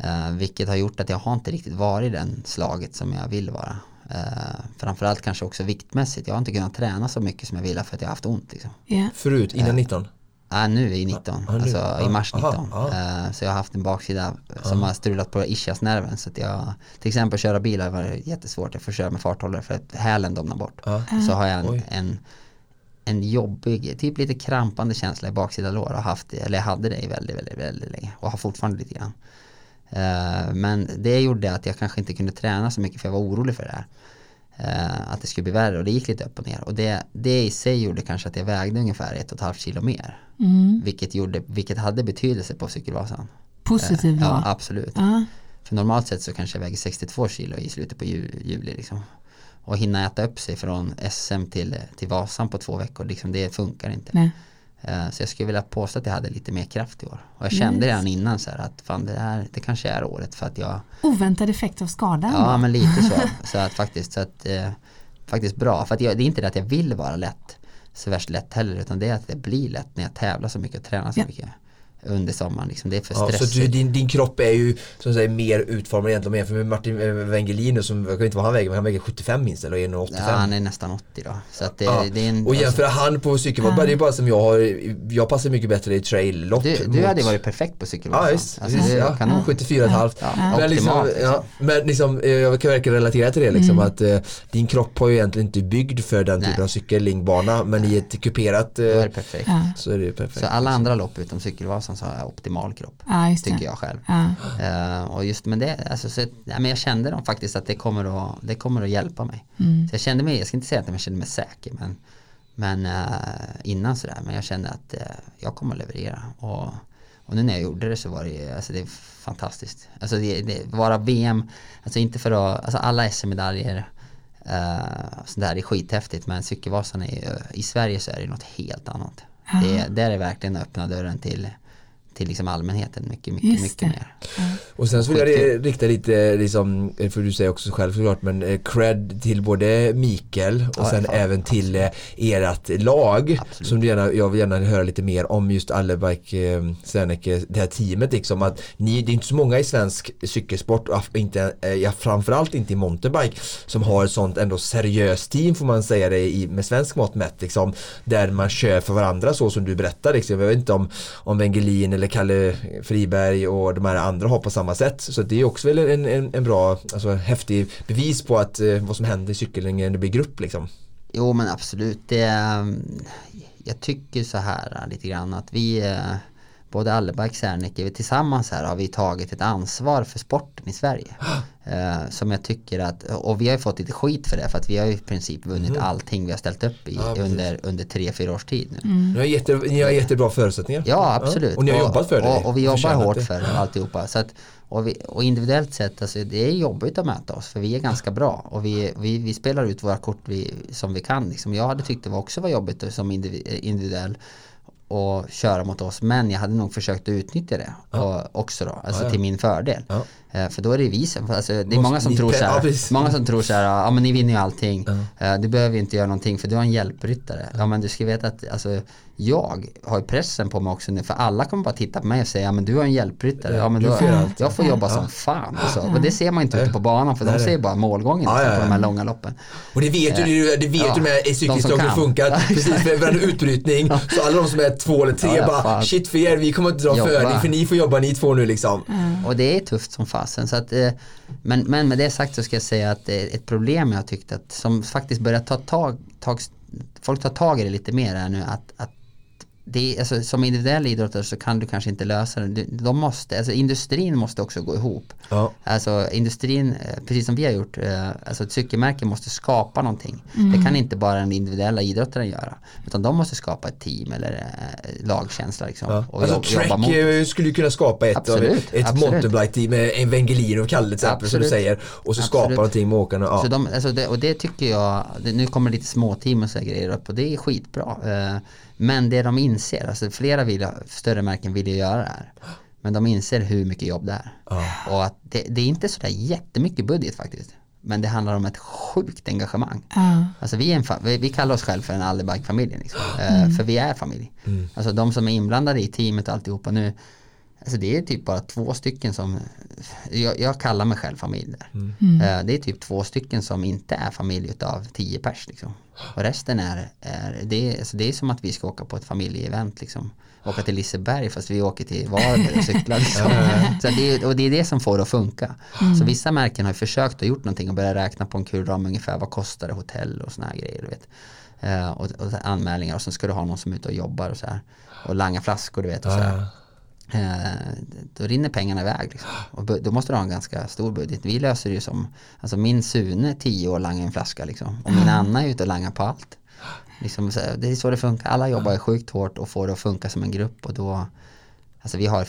Eh, vilket har gjort att jag har inte riktigt varit den slaget som jag vill vara. Uh, framförallt kanske också viktmässigt. Jag har inte kunnat träna så mycket som jag ville för att jag har haft ont. Liksom. Ja. Förut, innan 19? Ja, nu i 19, Ja, nu. alltså Ja, i mars aha, 19. ja. Eh, Så jag har haft en baksida som har strulat på ischiasnerven. Så att jag, till exempel köra bil har varit jättesvårt. Jag får köra med farthållare för att hälen domnar bort. Ja. Så har jag en, en, en jobbig, typ lite krampande känsla i baksida lår. Har haft det, eller jag hade det i väldigt, väldigt, väldigt länge. Och har fortfarande lite grann. Eh, Men det gjorde att jag kanske inte kunde träna så mycket för jag var orolig för det här. Eh, att det skulle bli värre och det gick lite upp och ner. Och det, det i sig gjorde kanske att jag vägde ungefär ett och ett halvt kilo mer. Mm. Vilket, gjorde, vilket hade betydelse på cykelvasan. Positiv Ja, då. absolut. Ja. För normalt sett så kanske jag väger 62 kilo i slutet på ju, juli. Liksom. Och hinna äta upp sig från SM till, till Vasan på två veckor, liksom, det funkar inte. Nej. Eh, Så jag skulle vilja påstå att jag hade lite mer kraft i år. Och jag kände Yes. redan innan så här att fan det, här, det kanske är året för att jag Oväntad effekt av skadan. Ja då. men lite så. Så att faktiskt, så att, eh, faktiskt bra. För att jag, det är inte det att jag vill vara lätt så värst lätt heller utan det är att det blir lätt när jag tävlar så mycket och tränar så Ja. mycket. Under sommaren. Liksom. Det är för ja, stressigt. Så du, din, din kropp är ju som säger, mer utformad egentligen jämfört med Martin Wengelin som, jag kan inte vad han väger, men han väger 75 minst eller 1,85. Ja, han är nästan 80 då. Så att det, ja. det är en, och jämföra alltså, han på cykelvolt, ja. det är bara som jag har, jag passar mycket bättre i trail-lopp. Du, du mot... hade varit perfekt på cykelvolt. Ja, just, alltså, precis, ja. Kanon. 74,5. Ja, ja. Men, liksom, ja, men liksom, eh, jag kan verkligen relatera till det liksom mm. att eh, din kropp har ju egentligen inte byggd för den typen av cykellingbana men i ett kuperat eh, är perfekt. så är det perfekt. Så alla andra lopp utom cykelvasan så har jag optimal kropp. Ja, tycker jag själv. Ja. Uh, och just med det, alltså, så, ja, men jag kände då faktiskt att det kommer att, det kommer att hjälpa mig. Mm. Så jag kände mig, jag ska inte säga att jag kände mig säker men, men uh, innan sådär, men jag kände att uh, jag kommer att leverera. Och, och nu när jag gjorde det så var det, alltså det är fantastiskt. Alltså det, det vara VM, alltså inte för att, alltså alla SM-medaljer Uh, så där är skithäftigt men cykelvasan är i Sverige så är det något helt annat. Det, där är verkligen öppna dörren till till liksom allmänheten mycket, mycket, mycket mer. Mm. Och sen så vill jag rikta lite, liksom, för du säger också själv såklart, men eh, cred till både Mikael och ja, sen fan, även till absolut. Eh, ert lag. Absolut. Som du gärna, jag vill gärna höra lite mer om just Allebike, eh, Serneke, det här teamet liksom. Att ni, det är inte så många i svensk cykelsport, inte, ja, framförallt inte i mountainbike, som har ett sånt ändå seriöst team får man säga det i, med svensk mått mätt. Liksom, där man kör för varandra så som du berättar. Liksom. Jag vet inte om, om Wengelin eller eller Kalle Friberg och de här andra har på samma sätt. Så det är också väl en, en, en bra, alltså häftig bevis på att eh, vad som händer i cykeln när det blir grupp liksom. Jo men absolut. Det, eh, jag tycker så här eh, lite grann att vi eh, både Alleberg och Serneke tillsammans här har vi tagit ett ansvar för sporten i Sverige. eh, som jag tycker att, och vi har ju fått lite skit för det för att vi har ju i princip vunnit mm. allting vi har ställt upp i ja, under, under tre, fyra års tid nu. Mm. Ni, har jätte, ni har jättebra förutsättningar. Ja absolut. Ja. Och ni har jobbat för det. Och, och vi jobbar hårt det. för det alltihopa. Så att, och, vi, och individuellt sett, alltså, det är jobbigt att möta oss för vi är ganska bra och vi, vi, vi spelar ut våra kort vi, som vi kan. Liksom. Jag hade tyckt det var också var jobbigt som individuell och köra mot oss men jag hade nog försökt att utnyttja det ja. också då, alltså ja, ja. till min fördel. Eh, för då är det vi som, alltså, det är många som tror så här, många som tror så här, ja men ni vinner ju allting, eh, du behöver ju inte göra någonting för du har en hjälpryttare. Ja men du ska veta att alltså, jag har ju pressen på mig också nu för alla kommer bara titta på mig och säga ja men du har en hjälpryttare, ja men då, jag får jobba som fan. Alltså. Och det ser man inte ute på banan för de ser bara målgången liksom, på de här långa loppen. Och det vet du, det vet du med i cykliskt hur det funkar. Precis, för varje utbrytning så alla de som är två eller tre bara shit för er, vi kommer inte dra för er för ni får jobba ni två nu liksom. Och det är tufft som fasen. Så att, eh, men, men med det sagt så ska jag säga att eh, ett problem jag tyckte, att som faktiskt börjar ta tag, tag folk tar tag i det lite mer är nu att, att det, alltså, som individuell idrottare så kan du kanske inte lösa det. De måste, alltså, industrin måste också gå ihop. Ja. Alltså industrin, eh, precis som vi har gjort, eh, alltså ett cykelmärke måste skapa någonting. Mm. Det kan inte bara den individuella idrottaren göra. Utan de måste skapa ett team eller äh, lagkänsla. Liksom, ja. och alltså Trek mot. skulle kunna skapa ett, absolut, ett mountainbike-team med en Wengelin och Kalle till exempel som du säger. Och så absolut. skapa någonting med åkarna. Ja. Så de, alltså det, och det tycker jag, nu kommer lite småteam och så grejer upp och det är skitbra. Men det de inser, alltså flera vill, större märken vill ju göra det här. Men de inser hur mycket jobb det är. Oh. Och att det, det är inte sådär jättemycket budget faktiskt. Men det handlar om ett sjukt engagemang. Uh. Alltså vi, är en vi, vi kallar oss själva för en Alibank-familjen. Liksom. Eh, mm. Uh, för vi är familj. Mm. Alltså de som är inblandade i teamet och alltihopa nu. Alltså det är typ bara två stycken som, jag, jag kallar mig själv familj där. Mm. Uh, det är typ två stycken som inte är familj utav tio pers. Liksom. Och resten är, är det, är, alltså det är som att vi ska åka på ett familjeevent liksom. Åka till Liseberg fast vi åker till Varberg och cyklar liksom. Så det, och det är det som får det att funka. Mm. Så vissa märken har försökt och gjort någonting och börjat räkna på en kul ram ungefär vad kostar det hotell och såna här grejer. Du vet. Uh, och, och, anmälningar och sen ska du ha någon som är ute och jobbar och så här. Och langa flaskor du vet och så här. Eh, då rinner pengarna iväg. Liksom. Och då måste du ha en ganska stor budget. Vi löser det ju som, alltså min Sune tio år langar en flaska liksom. Och min Anna är ute och langar på allt. Liksom, det är så det funkar. Alla jobbar sjukt hårt och får det att funka som en grupp och då, alltså vi har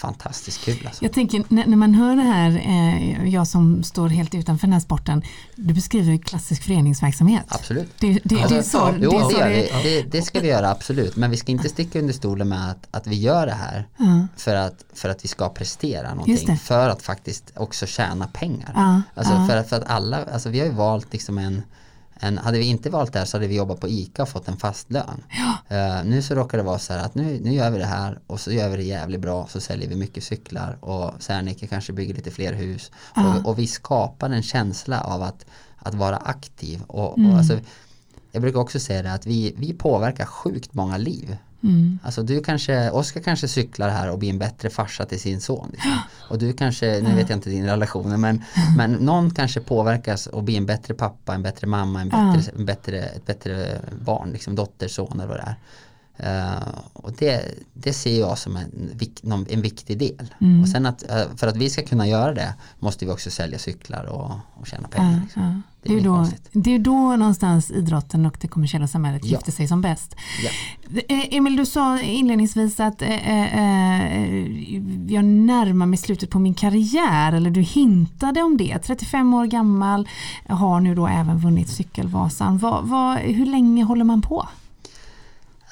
fantastiskt kul. Alltså. Jag tänker när, man hör det här, eh, jag som står helt utanför den här sporten, du beskriver klassisk föreningsverksamhet. Absolut. Det, det, det är så, jo, det, är det, det, det, ska vi göra absolut, men vi ska inte sticka under stolen med att, att vi gör det här mm. för, att, för att vi ska prestera någonting, för att faktiskt också tjäna pengar. Alltså. För, att, för att alla, alltså vi har ju valt liksom en än, hade vi inte valt det här så hade vi jobbat på ICA och fått en fast lön. Ja. Uh, nu så råkar det vara så här att nu, nu gör vi det här och så gör vi det jävligt bra så säljer vi mycket cyklar och Serneke kanske bygger lite fler hus uh. och, och, vi skapar en känsla av att, att vara aktiv och, mm. och alltså, jag brukar också säga det att vi, vi påverkar sjukt många liv Mm. Alltså du kanske, Oskar kanske cyklar här och blir en bättre farsa till sin son. Liksom. Och du kanske, nu vet jag inte din relation, men, men någon kanske påverkas och blir en bättre pappa, en bättre mamma, en bättre, en bättre, ett bättre barn, liksom dotter, son eller vad det är. Uh, och det, det ser jag som en, en viktig del. Mm. Och sen att, uh, för att vi ska kunna göra det måste vi också sälja cyklar och, och tjäna pengar. Uh, liksom. Det, är då, det är då någonstans idrotten och det kommersiella samhället ja. gifter sig som bäst. Ja. Eh, Emil, du sa inledningsvis att eh, eh, jag närmar mig slutet på min karriär, eller du hintade om det. 35 år gammal, har nu då även vunnit Cykelvasan. Va, va, hur länge håller man på?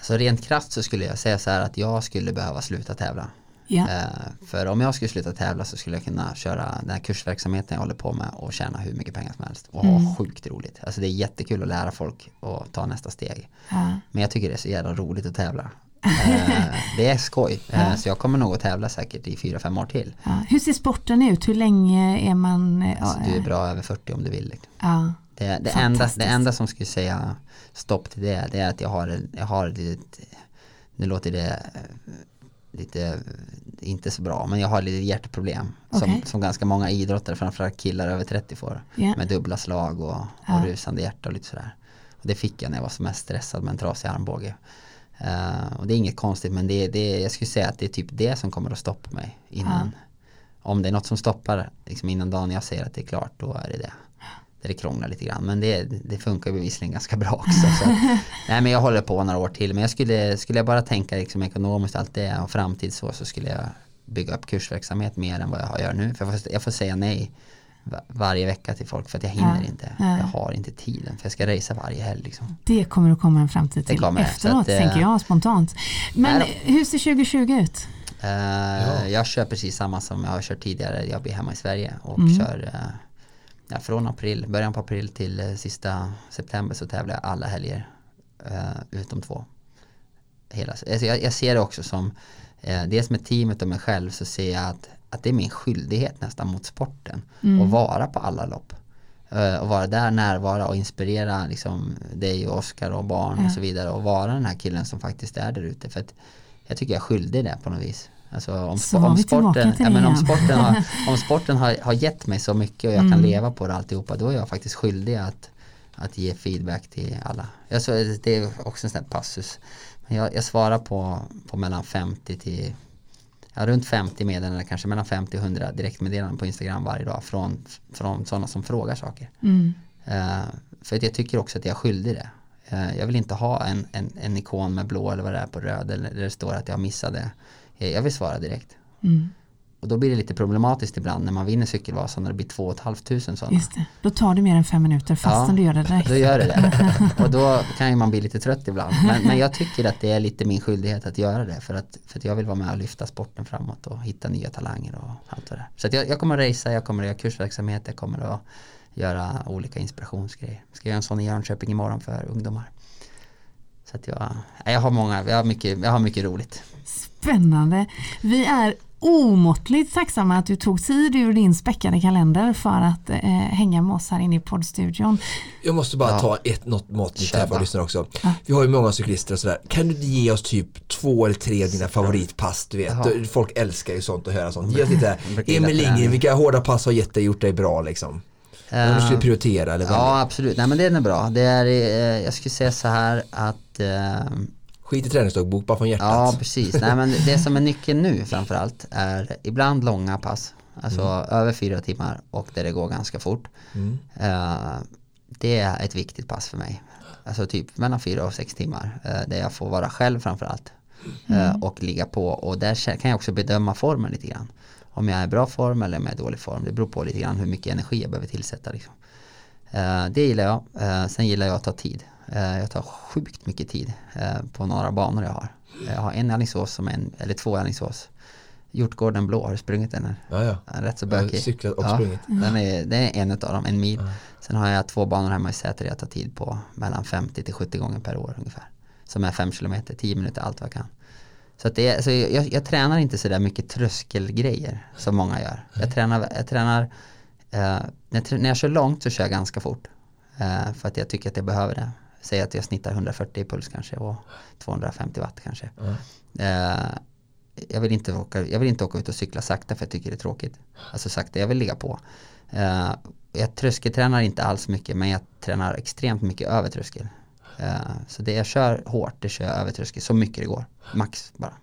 Så rent krasst så skulle jag säga så här att jag skulle behöva sluta tävla. Yeah. För om jag skulle sluta tävla så skulle jag kunna köra den här kursverksamheten jag håller på med och tjäna hur mycket pengar som helst och mm. ha sjukt roligt. Alltså det är jättekul att lära folk och ta nästa steg. Ja. Men jag tycker det är så jävla roligt att tävla. Eh, det är skoj. Eh, ja. Så jag kommer nog att tävla säkert i fyra fem år till. Ja. Hur ser sporten ut? Hur länge är man? Alltså, du är bra över 40 om du vill. Liksom. Det, det, enda, det enda som skulle säga stopp till det, det är att jag har, jag har lite, nu låter det lite, inte så bra, men jag har lite hjärtproblem okay. som, som ganska många idrottare, framförallt killar över 30 får. Yeah. Med dubbla slag och, och rusande hjärta och lite sådär. Och det fick jag när jag var som mest stressad med en trasig armbåge. Uh, och det är inget konstigt men det, det, jag skulle säga att det är typ det som kommer att stoppa mig innan. Ja. Om det är något som stoppar liksom innan dagen jag säger att det är klart, då är det det där det krånglar lite grann. Men det, det funkar bevisligen ganska bra också. Så. nej men jag håller på några år till. Men jag skulle, skulle jag bara tänka liksom ekonomiskt allt det och framtid så, så skulle jag bygga upp kursverksamhet mer än vad jag gör nu. För jag får, jag får säga nej varje vecka till folk för att jag hinner ja, inte. Ja. Jag har inte tiden för jag ska resa varje helg. Liksom. Det kommer att komma en framtid till kommer, efteråt att, tänker jag spontant. Men hur ser 2020 ut? Uh, ja. Jag kör precis samma som jag har kört tidigare. Jag blir hemma i Sverige och mm. kör uh, ja, från april, början på april till eh, sista september så tävlar jag alla helger eh, utom två. Hela, alltså jag, jag, ser det också som, eh, dels med teamet och mig själv så ser jag att, att det är min skyldighet nästan mot sporten mm. att vara på alla lopp. Eh, och vara där, närvara och inspirera liksom, dig och Oskar och barn mm. och så vidare och vara den här killen som faktiskt är där ute. För att jag tycker jag är skyldig det på något vis. Alltså om, så om sporten, ja, men om sporten, har, om sporten har, har gett mig så mycket och jag mm. kan leva på det alltihopa då är jag faktiskt skyldig att, att ge feedback till alla. Jag, så, det är också en sån här passus. Jag, jag svarar på, på mellan 50 till ja, runt 50 meddelanden, kanske mellan 50 och 100 direktmeddelanden på Instagram varje dag från, från sådana som frågar saker. Mm. Uh, för att jag tycker också att jag är skyldig det. Uh, jag vill inte ha en, en, en ikon med blå eller vad det är på röd eller där det står att jag missade jag vill svara direkt. Mm. Och då blir det lite problematiskt ibland när man vinner Cykelvasan när det blir två och ett tusen sådana. Just det. Då tar det mer än fem minuter fastän ja, du gör det direkt. då gör det det. Och då kan ju man bli lite trött ibland. Men, men, jag tycker att det är lite min skyldighet att göra det för att, för att jag vill vara med och lyfta sporten framåt och hitta nya talanger och allt det är. Så jag, jag, kommer att racea, jag kommer att göra kursverksamhet, jag kommer att göra olika inspirationsgrejer. Jag ska göra en sån i Jönköping imorgon för ungdomar. Så att jag, jag har många, jag har mycket, jag har mycket roligt. Spännande. Vi är omåttligt tacksamma att du tog tid ur din späckade kalender för att eh, hänga med oss här inne i poddstudion. Jag måste bara ja. ta ett något mått här för lyssnare också. Ja. Vi har ju många cyklister och sådär. Kan du ge oss typ två eller tre av dina favoritpass? Du vet, Jaha. folk älskar ju sånt och höra sånt. Ge oss lite, Emil Lindgren, vilka hårda pass har gett dig, gjort dig bra liksom? Om du skulle prioritera eller Ja absolut, nej men det är bra. Det är, eh, jag skulle säga så här att eh, Skit i träningsdagbok, bara från hjärtat. Ja, precis. Nej, men det som är nyckeln nu framförallt är ibland långa pass. Alltså mm. över fyra timmar och där det går ganska fort. Mm. Uh, det är ett viktigt pass för mig. Alltså typ mellan fyra och sex timmar. Uh, där jag får vara själv framförallt. Uh, och ligga på. Och där kan jag också bedöma formen lite grann. Om jag är i bra form eller om jag är i dålig form. Det beror på lite grann hur mycket energi jag behöver tillsätta. Liksom. det gillar jag. sen gillar jag att ta tid. Eh, jag tar sjukt mycket tid eh, på några banor jag har. Jag har en i Alingsås, som en, eller två i Alingsås. Hjortgården blå, har du sprungit den? Här? Ja, ja. Den är rätt så bökig. Cyklat och ja, sprungit. Den är, det är en av dem, en mil. Ja. Sen har jag två banor hemma i Säter jag tar tid på mellan 50 till 70 gånger per år ungefär. Som är 5 kilometer, 10 minuter allt vad jag kan. Så, att det är, alltså jag, jag tränar inte sådär mycket tröskelgrejer som många gör. Jag tränar, jag tränar eh, när, när jag kör långt så kör jag ganska fort. Eh, för att jag tycker att jag behöver det. Säg att jag snittar 140 i puls kanske och 250 watt kanske. Mm. Eh, jag, vill inte åka, jag vill inte åka ut och cykla sakta för jag tycker det är tråkigt. Alltså sakta, jag vill ligga på. Eh, jag tröskeltränar inte alls mycket men jag tränar extremt mycket över tröskel. Uh, så det jag kör hårt, det kör jag över tröskel så mycket det går. Max bara.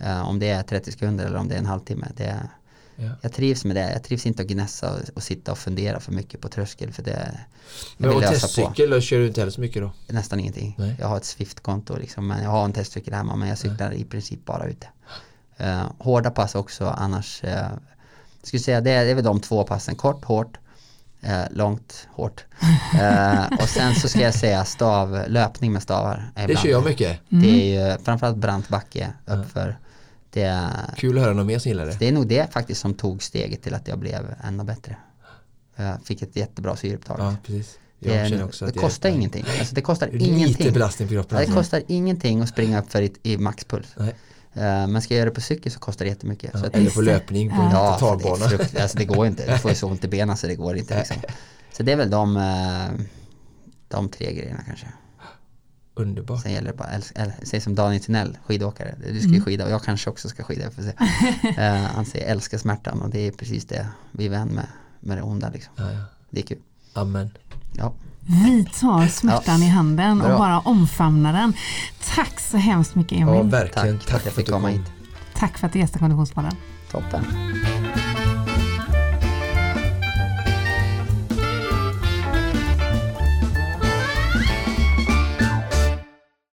Uh, om det är 30 sekunder eller om det är en halvtimme. Det, ja. Jag trivs med det. Jag trivs inte att gnässa och, och, sitta och fundera för mycket på tröskel. För det, men och testcykel kör du inte heller så mycket då? Nästan ingenting. Nej. Jag har ett Swift-konto liksom, men jag har en testcykel hemma men jag cyklar Nej. i princip bara ute. Uh, hårda pass också annars. Uh, skulle säga det, det är väl de två passen. Kort, hårt eh, långt, hårt. Eh, och sen så ska jag säga stav, löpning med stavar. Det kör jag mycket. Mm. Det är ju framförallt brant backe uppför. Det Kul att höra någon mer som gillar det. Det är nog det faktiskt som tog steget till att jag blev ännu bättre. Jag fick ett jättebra syreupptag. Ja, precis. Det, det kostar är, ingenting. Alltså det kostar det ingenting. belastning på kroppen. Ja, det kostar ingenting att springa upp för i, i maxpuls. Nej. Uh, men ska jag göra det på cykel så kostar det jättemycket. Ja, så eller på löpning på en ja. Alltså det, alltså det går inte, du får ju så ont i benen så det går inte. Liksom. Så det är väl de, uh, de tre grejerna kanske. Underbart. Sen gäller det bara, säg som Daniel Tinell, skidåkare. Du ska ju mm. skida och jag kanske också ska skida. För uh, han säger älska smärtan och det är precis det vi är vän med, med det onda liksom. Ja, ja. Det är kul. Amen. Ja. Vi tar smärtan ja. i handen Bra. och bara omfamnar den. Tack så hemskt mycket Emil. Ja, verkligen. Tack, Tack för att jag fick komma hit. Tack för att du gästade Konditionspodden. Toppen.